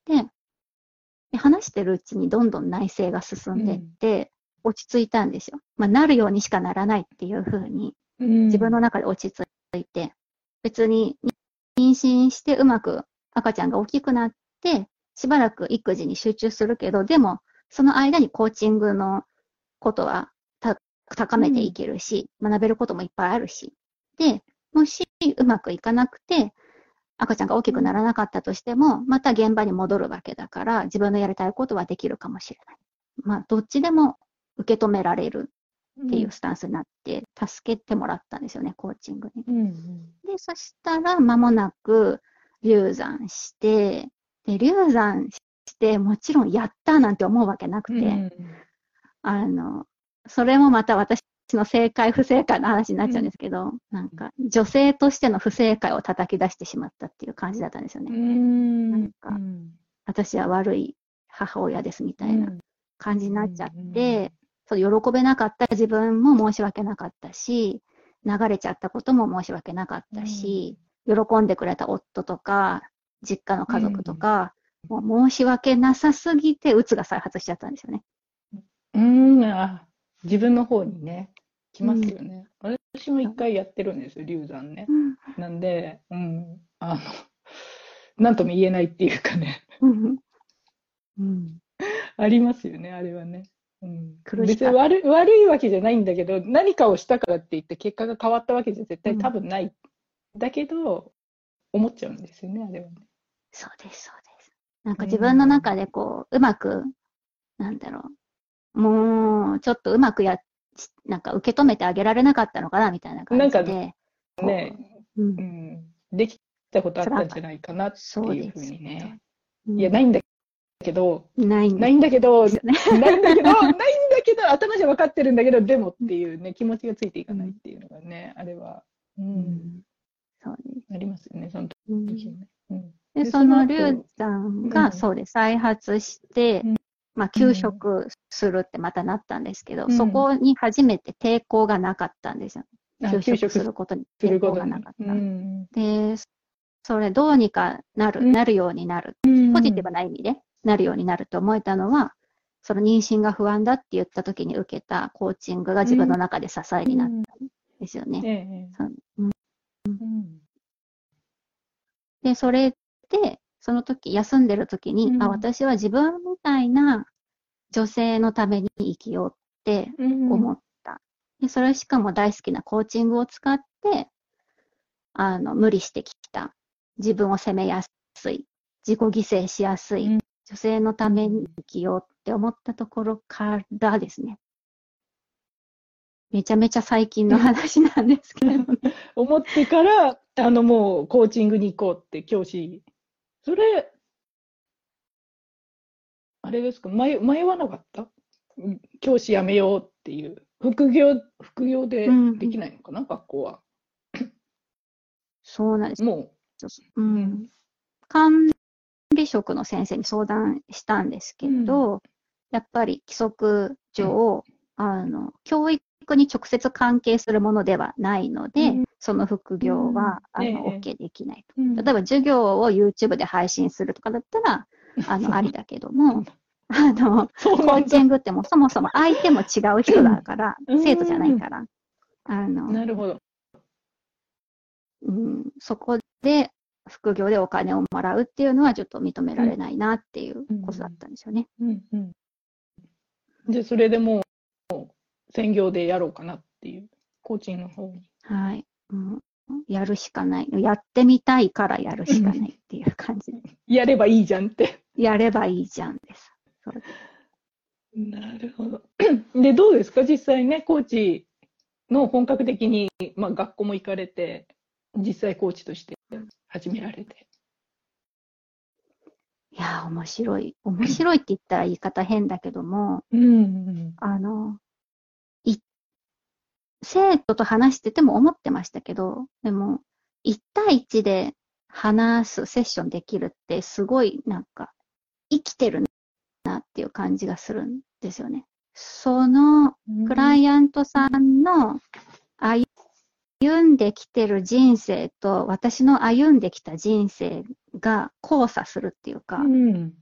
で、で話してるうちにどんどん内省が進んでいって、落ち着いたんですよ。まあ、なるようにしかならないっていうふうにうん自分の中で落ち着いて、別に妊娠してうまく赤ちゃんが大きくなって、しばらく育児に集中するけど、でも、その間にコーチングのことは高めていけるし、学べることもいっぱいあるし。で、もしうまくいかなくて、赤ちゃんが大きくならなかったとしても、また現場に戻るわけだから、自分のやりたいことはできるかもしれない。まあ、どっちでも受け止められるっていうスタンスになって、助けてもらったんですよね、コーチングに。うんで、そしたら間もなく流産して、で、流産して、もちろんやったなんて思うわけなくて、うん。あの、それもまた私の正解不正解の話になっちゃうんですけど、なんか、女性としての不正解を叩き出してしまったっていう感じだったんですようね。ん。なんか私は悪い母親ですみたいな感じになっちゃって、そう喜べなかった自分も申し訳なかったし、流れちゃったことも申し訳なかったし、喜んでくれた夫とか、実家の家族とか、もう申し訳なさすぎて、うつが再発しちゃったんですよね。うん、あ、自分の方にね、来ますよね。私も一回やってるんですよ、流産ね。なんで、うん、あの、なんとも言えないっていうかね、うんうん ありますよね、あれはね。うん、苦しかった別に悪い悪いわけじゃないんだけど、何かをしたからって言って結果が変わったわけじゃ絶対多分ない。だけど、思っちゃうんですよね、あれはね。そうです、そうです。なんか自分の中でこう、うまく、なんだろう、もう、ちょっとうまくや、なんか受け止めてあげられなかったのかな、みたいな感じなんで。こうね、うんうん、できたことあったんじゃないかなっていうふうにね。うんいや、ないんだけど、ないんだ。けど。ないんだけど、ないんだけど、頭じゃ分かってるんだけど、でもっていうね、気持ちがついていかないっていうのがね、あれは、う、うん。んそうです。ありますよね、そのうん時ね。うん。で、でそのその後流産うが、ん。そうです、再発して、うん。まあ、休職するってまたなったんですけど、うん。そこに初めて抵抗がなかったんですよ。あ休職すすることに。る抵抗がなかった。うんで、それどうにかなる、うん。なるようになる。ポジティブな意味でなるようになると思えたのは、その妊娠が不安だって言った時に受けたコーチングが自分の中で支えになったんですよね。で、それで、その時、休んでる時に、うんあ、私は自分みたいな女性のために生きようってうん思った。で、それしかも大好きなコーチングを使って、あの、無理してきた。自分を責めやすい。自己犠牲しやすい。うん女性のために生きようって思ったところからですね。めちゃめちゃ最近の話なんですけれども。思ってから、あの、もう、コーチングに行こうって、教師。それ、あれですか、迷迷わなかった？うん教師辞めようっていう。副業、副業でうんできないのかな、学校は。そうなんです。もうう、ん。管理職の先生に相談したんですけど、やっぱり規則上、あの、教育に直接関係するものではないので、うん。その副業は、うん。ええ。あの、OK できないと。うん。例えば授業を YouTube で配信するとかだったら、あの、ありだけども、あの、コー。チングってもうそもそも相手も違う人だから、うん。生徒じゃないから、あの、なるほど。うん、そこで副業でお金をもらうっていうのはちょっと認められないなっていうことだったんですよね。うんうん。で、それでもう、専業でやろうかなっていう、コーチングの方に。はい。うん、やるしかない。やってみたいからやるしかないっていう感じ。やればいいじゃんって。やればいいじゃんです。なるほど。で、どうですか？実際ね、コーチの本格的に、まあ、学校も行かれて、実際コーチとして始められて。いやー、面白い。面白いって言ったら言い方変だけども、うんうんあの、い、生徒と話してても思ってましたけど、でも、1対1で話すセッションできるってすごいなんか生きてるなっていう感じがするんですよね。そのうん。クライアントさんの歩んできてる人生と私の歩んできた人生が交差するっていうか、うん。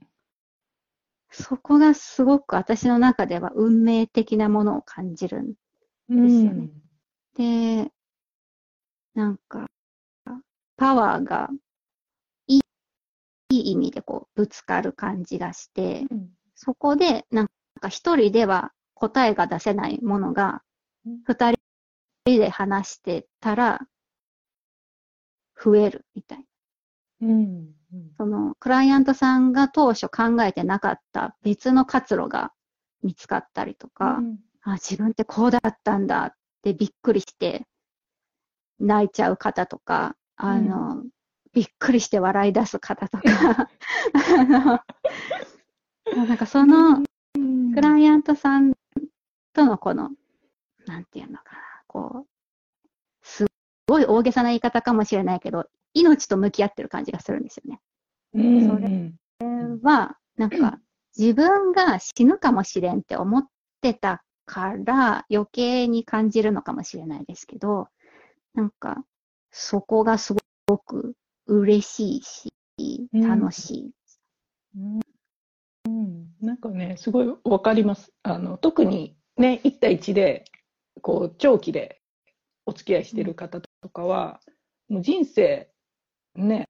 そこがすごく私の中では運命的なものを感じるんうんですよね。で、なんか、パワーがいいいい意味でこうぶつかる感じがして、うん。そこでなんか一人では答えが出せないものがうん、二人で話してたら増えるみたいな。うん。そのクライアントさんが当初考えてなかった別の活路が見つかったりとか、あ、自分ってこうだったんだってびっくりして泣いちゃう方とか、あの、びっくりして笑い出す方とか、あの、なんかそのうん。クライアントさんとのこの、なんていうのかな、こう、すごい大げさな言い方かもしれないけど、命と向き合ってる感じがするんですよね。うんそれは、なんか、自分が死ぬかもしれんって思ってたから余計に感じるのかもしれないですけど、なんか、そこがすごく嬉しいし、うん楽しい。うんうんなんかね、すごいわかります。あの、特にね、1対1で、こう、長期でお付き合いしてる方とかは、もう人生、ね、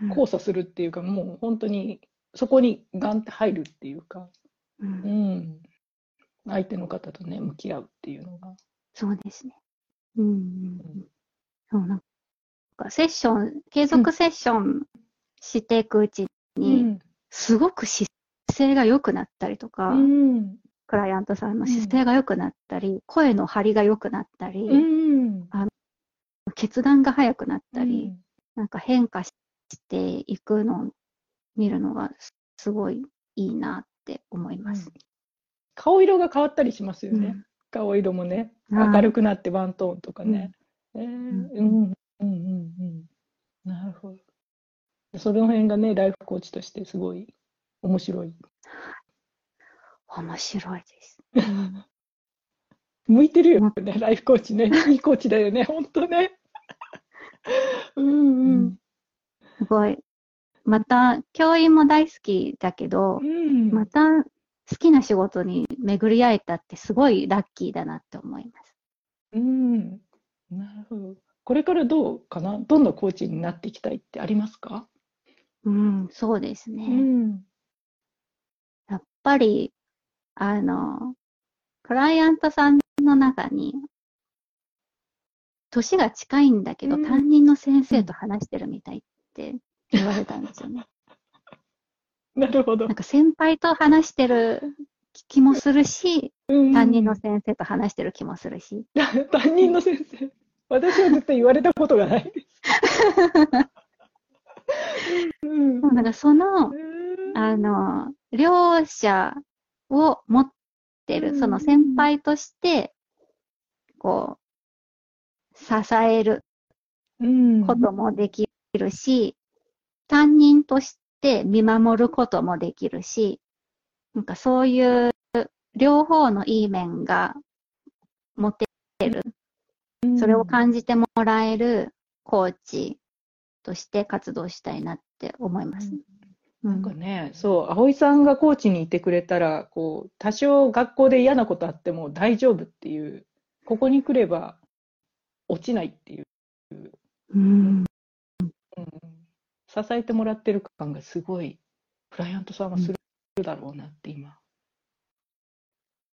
うん。交差するっていうか、もう本当にそこにガンって入るっていうか、ううん。ん、相手の方とね、向き合うっていうのが。そうですね。うんうんうん。そう、なんか、セッション、継続セッションしていくうちに、うん。すごく姿勢が良くなったりとか、うんクライアントさんの姿勢が良くなったり、声の張りが良くなったり、うん決断が早くなったり、なんか変化していくのを見るのがすすごいいいなって思います。顔色が変わったりしますよね。うん顔色もね、はい明るくなってワントーンとかね。えーんうんうんうんうん。なるほど。その辺がね、ライフコーチとしてすごい面白い。面白いです。向いてるよね、ライフコーチね。いいコーチだよね、本当ね。うんうん。ごい。また、教員も大好きだけど、うん。また好きな仕事に巡り会えたってすごいラッキーだなって思います。うん。なるほど。これからどうかな？どんなコーチになっていきたいってありますか？うん、そうですね。ん。やっぱり、あの、クライアントさんの中に、年が近いんだけど、うん担任の先生と話してるみたいって言われたんですよね。なるほどなん。か先輩と話してる気もするし、うん担任の先生と話してる気もするし。担任の先生。私は絶対言われたことがないです。うんなんかその、うんあの、両者を持ってる、うん。その先輩として、こう、支えるうん。こともできるし、担任として見守ることもできるし、なんかそういう両方のいい面が持てる、それを感じてもらえるコーチとして活動したいなって思います。なんかね、そう、葵さんがコーチにいてくれたら、こう、多少学校で嫌なことあっても大丈夫っていう、ここに来れば落ちないっていう、うん。うん、支えてもらってる感がすごい、クライアントさんはするだろうなって今、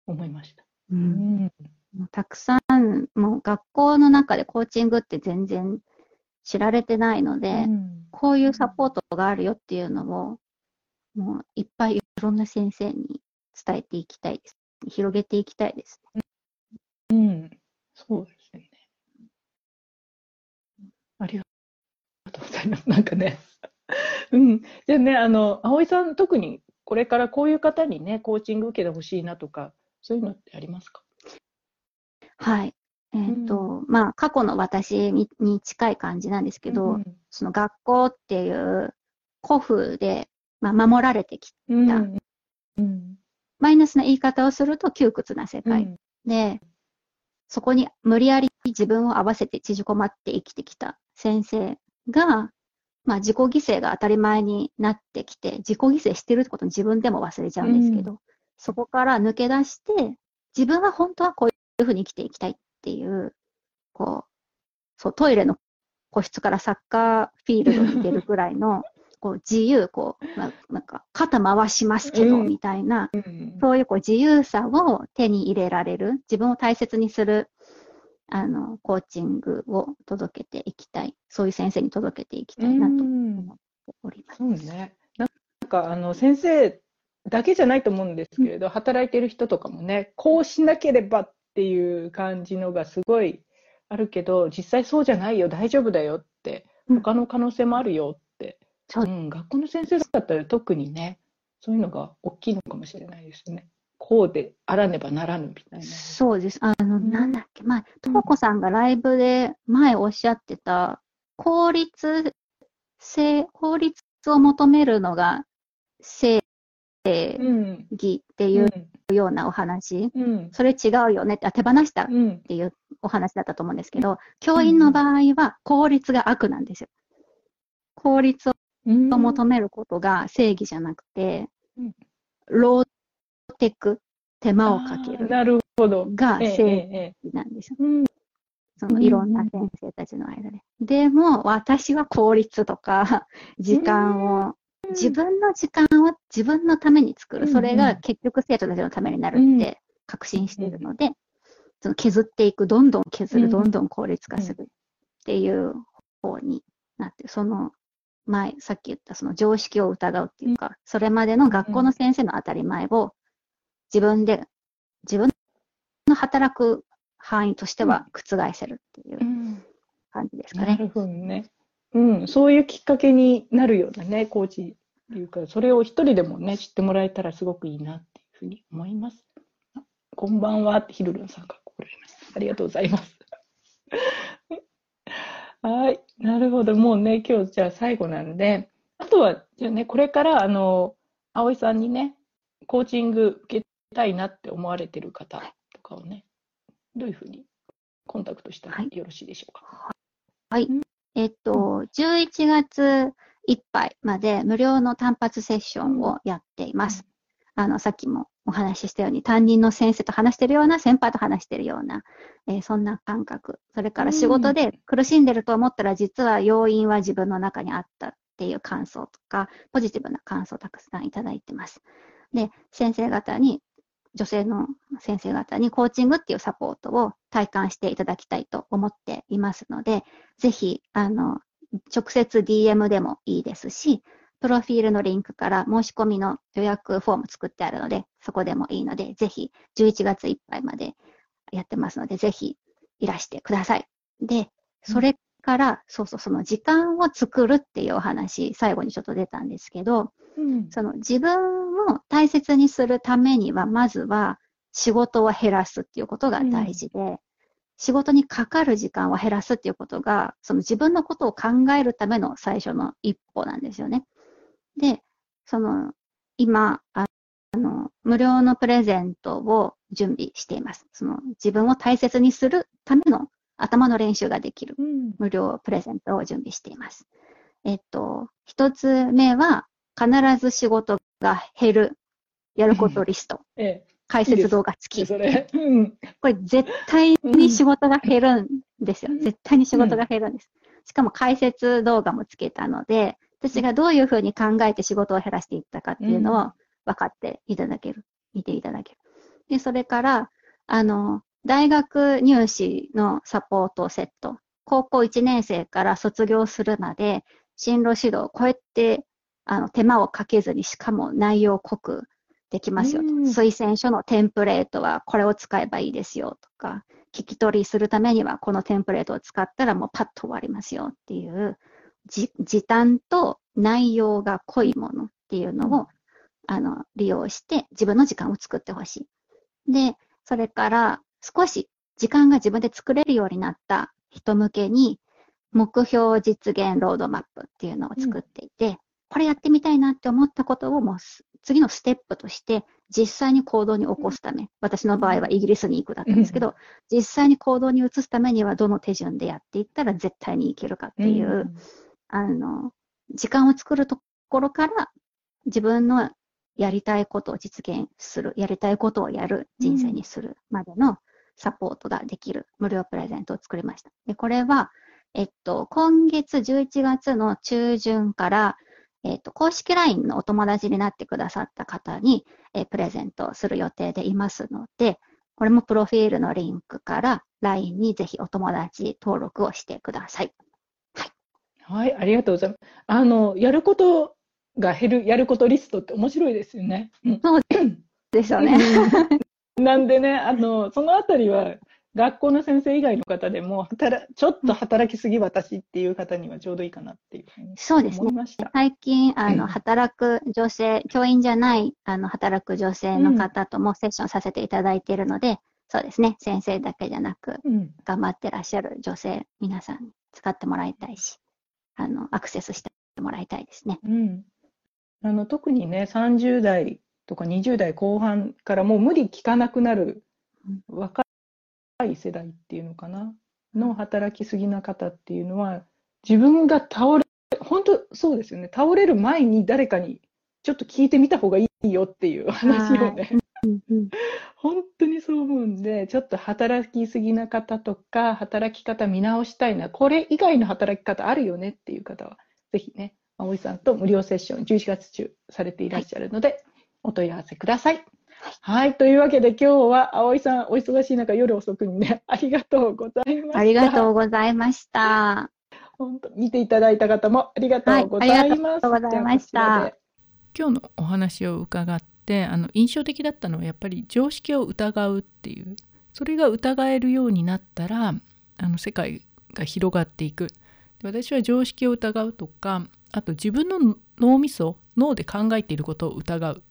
思いました。ううん。うたくさん、もう学校の中でコーチングって全然知られてないので、うんこういうサポートがあるよっていうのを、もういっぱいいろんな先生に伝えていきたいです。広げていきたいです。うん、そうですよね。ありがとうございます。なんかね、うん。じゃあね、あの、葵さん、特にこれからこういう方にね、コーチング受けてほしいなとか、そういうのってありますか？はい。えっ、と、まあ、過去の私にに近い感じなんですけど、うんその学校っていう古風で、まあ、守られてきうんたうん。マイナスな言い方をすると窮屈な世界。うん。で、そこに無理やり自分を合わせて縮こまって生きてきた先生が、まあ自己犠牲が当たり前になってきて、自己犠牲してるってことに自分でも忘れちゃうんですけど、そこから抜け出して、自分は本当はこういうふうに生きていきたい。っていう、こう、そう、トイレの個室からサッカーフィールドに出るくらいの、こう自由、こう、ななんか肩回しますけど、うんみたいな、うんそういうこう自由さを手に入れられる、自分を大切にする、あの、コーチングを届けていきたい。そういう先生に届けていきたいなとうん思っております。そうね。なんか、あの、先生だけじゃないと思うんですけれど、働いてる人とかもね、こうしなければっていう感じのがすごいあるけど、実際そうじゃないよ、大丈夫だよって、うん他の可能性もあるよって、そううん、学校の先生だったら特にね、そういうのが大きいのかもしれないですね。こうであらねばならぬみたいな。そうです。あの、んなんだっけ、前、ともこさんがライブで前おっしゃってた、効率性、効率を求めるのが正うん。義っていうようなお話、うん。それ違うよねって、あ手放したっうん。ていうお話だったと思うんですけど、教員の場合は効率が悪なんですよ。効率をうん。求めることが正義じゃなくてうん、ローテク、手間をかけるなるほど。ええが正え義なんですよ。そのいろんな先生たちの間で。でも、私は効率とか、時間を、自分の時間を自分のために作る。それが結局生徒たちのためになるって確信しているので、その削っていく、どんどん削る、うん。どんどん効率化するっていう方になって、その前、さっき言ったその常識を疑うっていうか、それまでの学校の先生の当たり前を自分で、自分の働く範囲としては覆せるっていううん。感じですかね。なるほどね。うん、そういうきっかけになるようなね、コーチいうか、それを一人でもね、知ってもらえたらすごくいいなっていうふうに思います。あこんばんはってヒルルンさんが来られました。ありがとうございます。はい、なるほど。もうね、今日じゃあ最後なので、あとは、じゃあね、これから、あの、葵さんにね、コーチング受けたいなって思われてる方とかをね、どういうふうにコンタクトしたらよろしいでしょうか？はい。えっと、11月いっぱいまで無料の単発セッションをやっています。あの、さっきもお話ししたように、担任の先生と話してるような、先輩と話してるような、えー、そんな感覚。それから仕事で苦しんでると思ったら、実は要因は自分の中にあったっていう感想とか、ポジティブな感想をたくさんいただいてます。で、先生方に、女性の先生方にコーチングっていうサポートを体感していただきたいと思っていますので、ぜひ、あの、直接 DM でもいいですし、プロフィールのリンクから申し込みの予約フォーム作ってあるので、そこでもいいので、ぜひ11月いっぱいまでやってますので、ぜひいらしてください。で、それから、うん、そうそう、その時間を作るっていうお話、最後にちょっと出たんですけど、うん、その自分を大切にするためには、まずは仕事を減らすっていうことが大事で、うん、仕事にかかる時間を減らすっていうことが、その自分のことを考えるための最初の一歩なんですよね。で、その、今、あの、無料のプレゼントを準備しています。その、自分を大切にするための頭の練習ができる無料プレゼントを準備しています。うん、えっと、一つ目は、必ず仕事が減る、やることリスト。ええ、解説動画付き。それ、うん、これ絶対に仕事が減るんですよ。うん、絶対に仕事が減るんです。しかも解説動画もつけたので、私がどういうふうに考えて仕事を減らしていったかっていうのを分かっていただける。見ていただける。で、それから、あの、大学入試のサポートセット。高校1年生から卒業するまで、進路指導、こうやって、あの、手間をかけずに、しかも内容濃くできますよと。推薦書のテンプレートはこれを使えばいいですよとか、聞き取りするためにはこのテンプレートを使ったらもうパッと終わりますよっていう、時短と内容が濃いものっていうのを、あの、利用して自分の時間を作ってほしい。で、それから少し時間が自分で作れるようになった人向けに、目標実現ロードマップっていうのを作っていて、うん、これやってみたいなって思ったことをもう次のステップとして実際に行動に起こすため、私の場合はイギリスに行くだったんですけど、うん、実際に行動に移すためにはどの手順でやっていったら絶対にいけるかっていう、うん、あの、時間を作るところから自分のやりたいことを実現する、やりたいことをやる人生にするまでのサポートができる無料プレゼントを作りました。で、これは、えっと、今月11月の中旬から、えっと、公式 LINE のお友達になってくださった方に、えプレゼントする予定でいますので、これもプロフィールのリンクから LINE にぜひお友達登録をしてください。はい、ありがとうございます。あの、やることが減る、やることリストって面白いですよね。そうです よね。なんでね、あの、そのあたりは、学校の先生以外の方でも、働ちょっと働きすぎ私っていう方にはちょうどいいかなっていうふうにそうですね。最近、あの、働く女性、教員じゃない、あの、働く女性の方ともセッションさせていただいているので、うん、そうですね。先生だけじゃなく、うん、頑張ってらっしゃる女性、皆さんに使ってもらいたいし、あの、アクセスしてもらいたいですね。うん。あの、特にね、30代とか20代後半からもう無理効かなくなる若い世代っていうのかな、の働きすぎな方っていうのは、自分が倒れ、本当そうですよね。倒れる前に誰かにちょっと聞いてみた方がいいよっていう話をね。本当にそう思うんで、ちょっと働きすぎな方とか、働き方見直したいな、これ以外の働き方あるよねっていう方は、ぜひね、葵さんと無料セッション11月中されていらっしゃるので、はい、お問い合わせください。はい。というわけで今日は葵さんお忙しい中夜遅くにね、ありがとうございました。ありがとうございました。本当見ていただいた方もありがとうございます。はい、ありがとうございました。今日のお話を伺ってあの印象的だったのはやっぱり常識を疑うっていうそれが疑えるようになったらあの世界が広がっていく私は常識を疑うとかあと自分の脳みそ脳で考えていることを疑う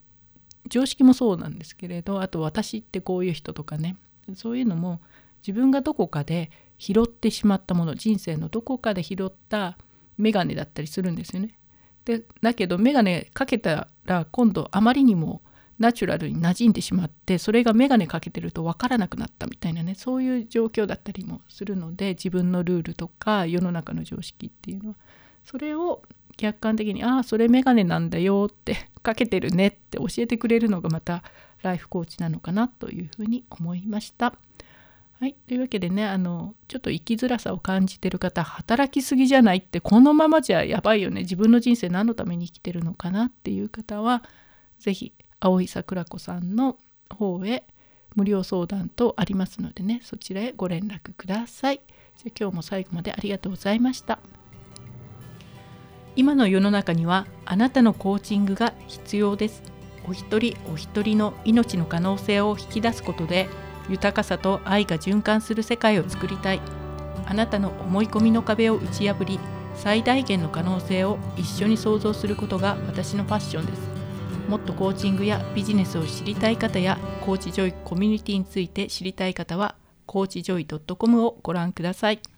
常識もそうなんですけれどあと私ってこういう人とかねそういうのも自分がどこかで拾ってしまったもの人生のどこかで拾った眼鏡だったりするんですよね。でだけど眼鏡かけたら今度あまりにもナチュラルに馴染んでしまってそれが眼鏡かけてると分からなくなったみたいなねそういう状況だったりもするので自分のルールとか世の中の常識っていうのはそれを客観的に「ああそれメガネなんだよ」って「かけてるね」って教えてくれるのがまたライフコーチなのかなというふうに思いました。はい、というわけでねあのちょっと生きづらさを感じてる方働きすぎじゃないってこのままじゃやばいよね自分の人生何のために生きてるのかなっていう方は是非青井桜子さんの方へ無料相談とありますのでねそちらへご連絡ください。じゃ今日も最後までありがとうございました。今の世の中にはあなたのコーチングが必要です。お一人お一人の命の可能性を引き出すことで豊かさと愛が循環する世界を作りたいあなたの思い込みの壁を打ち破り最大限の可能性を一緒に創造することが私のファッションですもっとコーチングやビジネスを知りたい方やコーチジョイコミュニティについて知りたい方はコーチジョイ .com をご覧ください。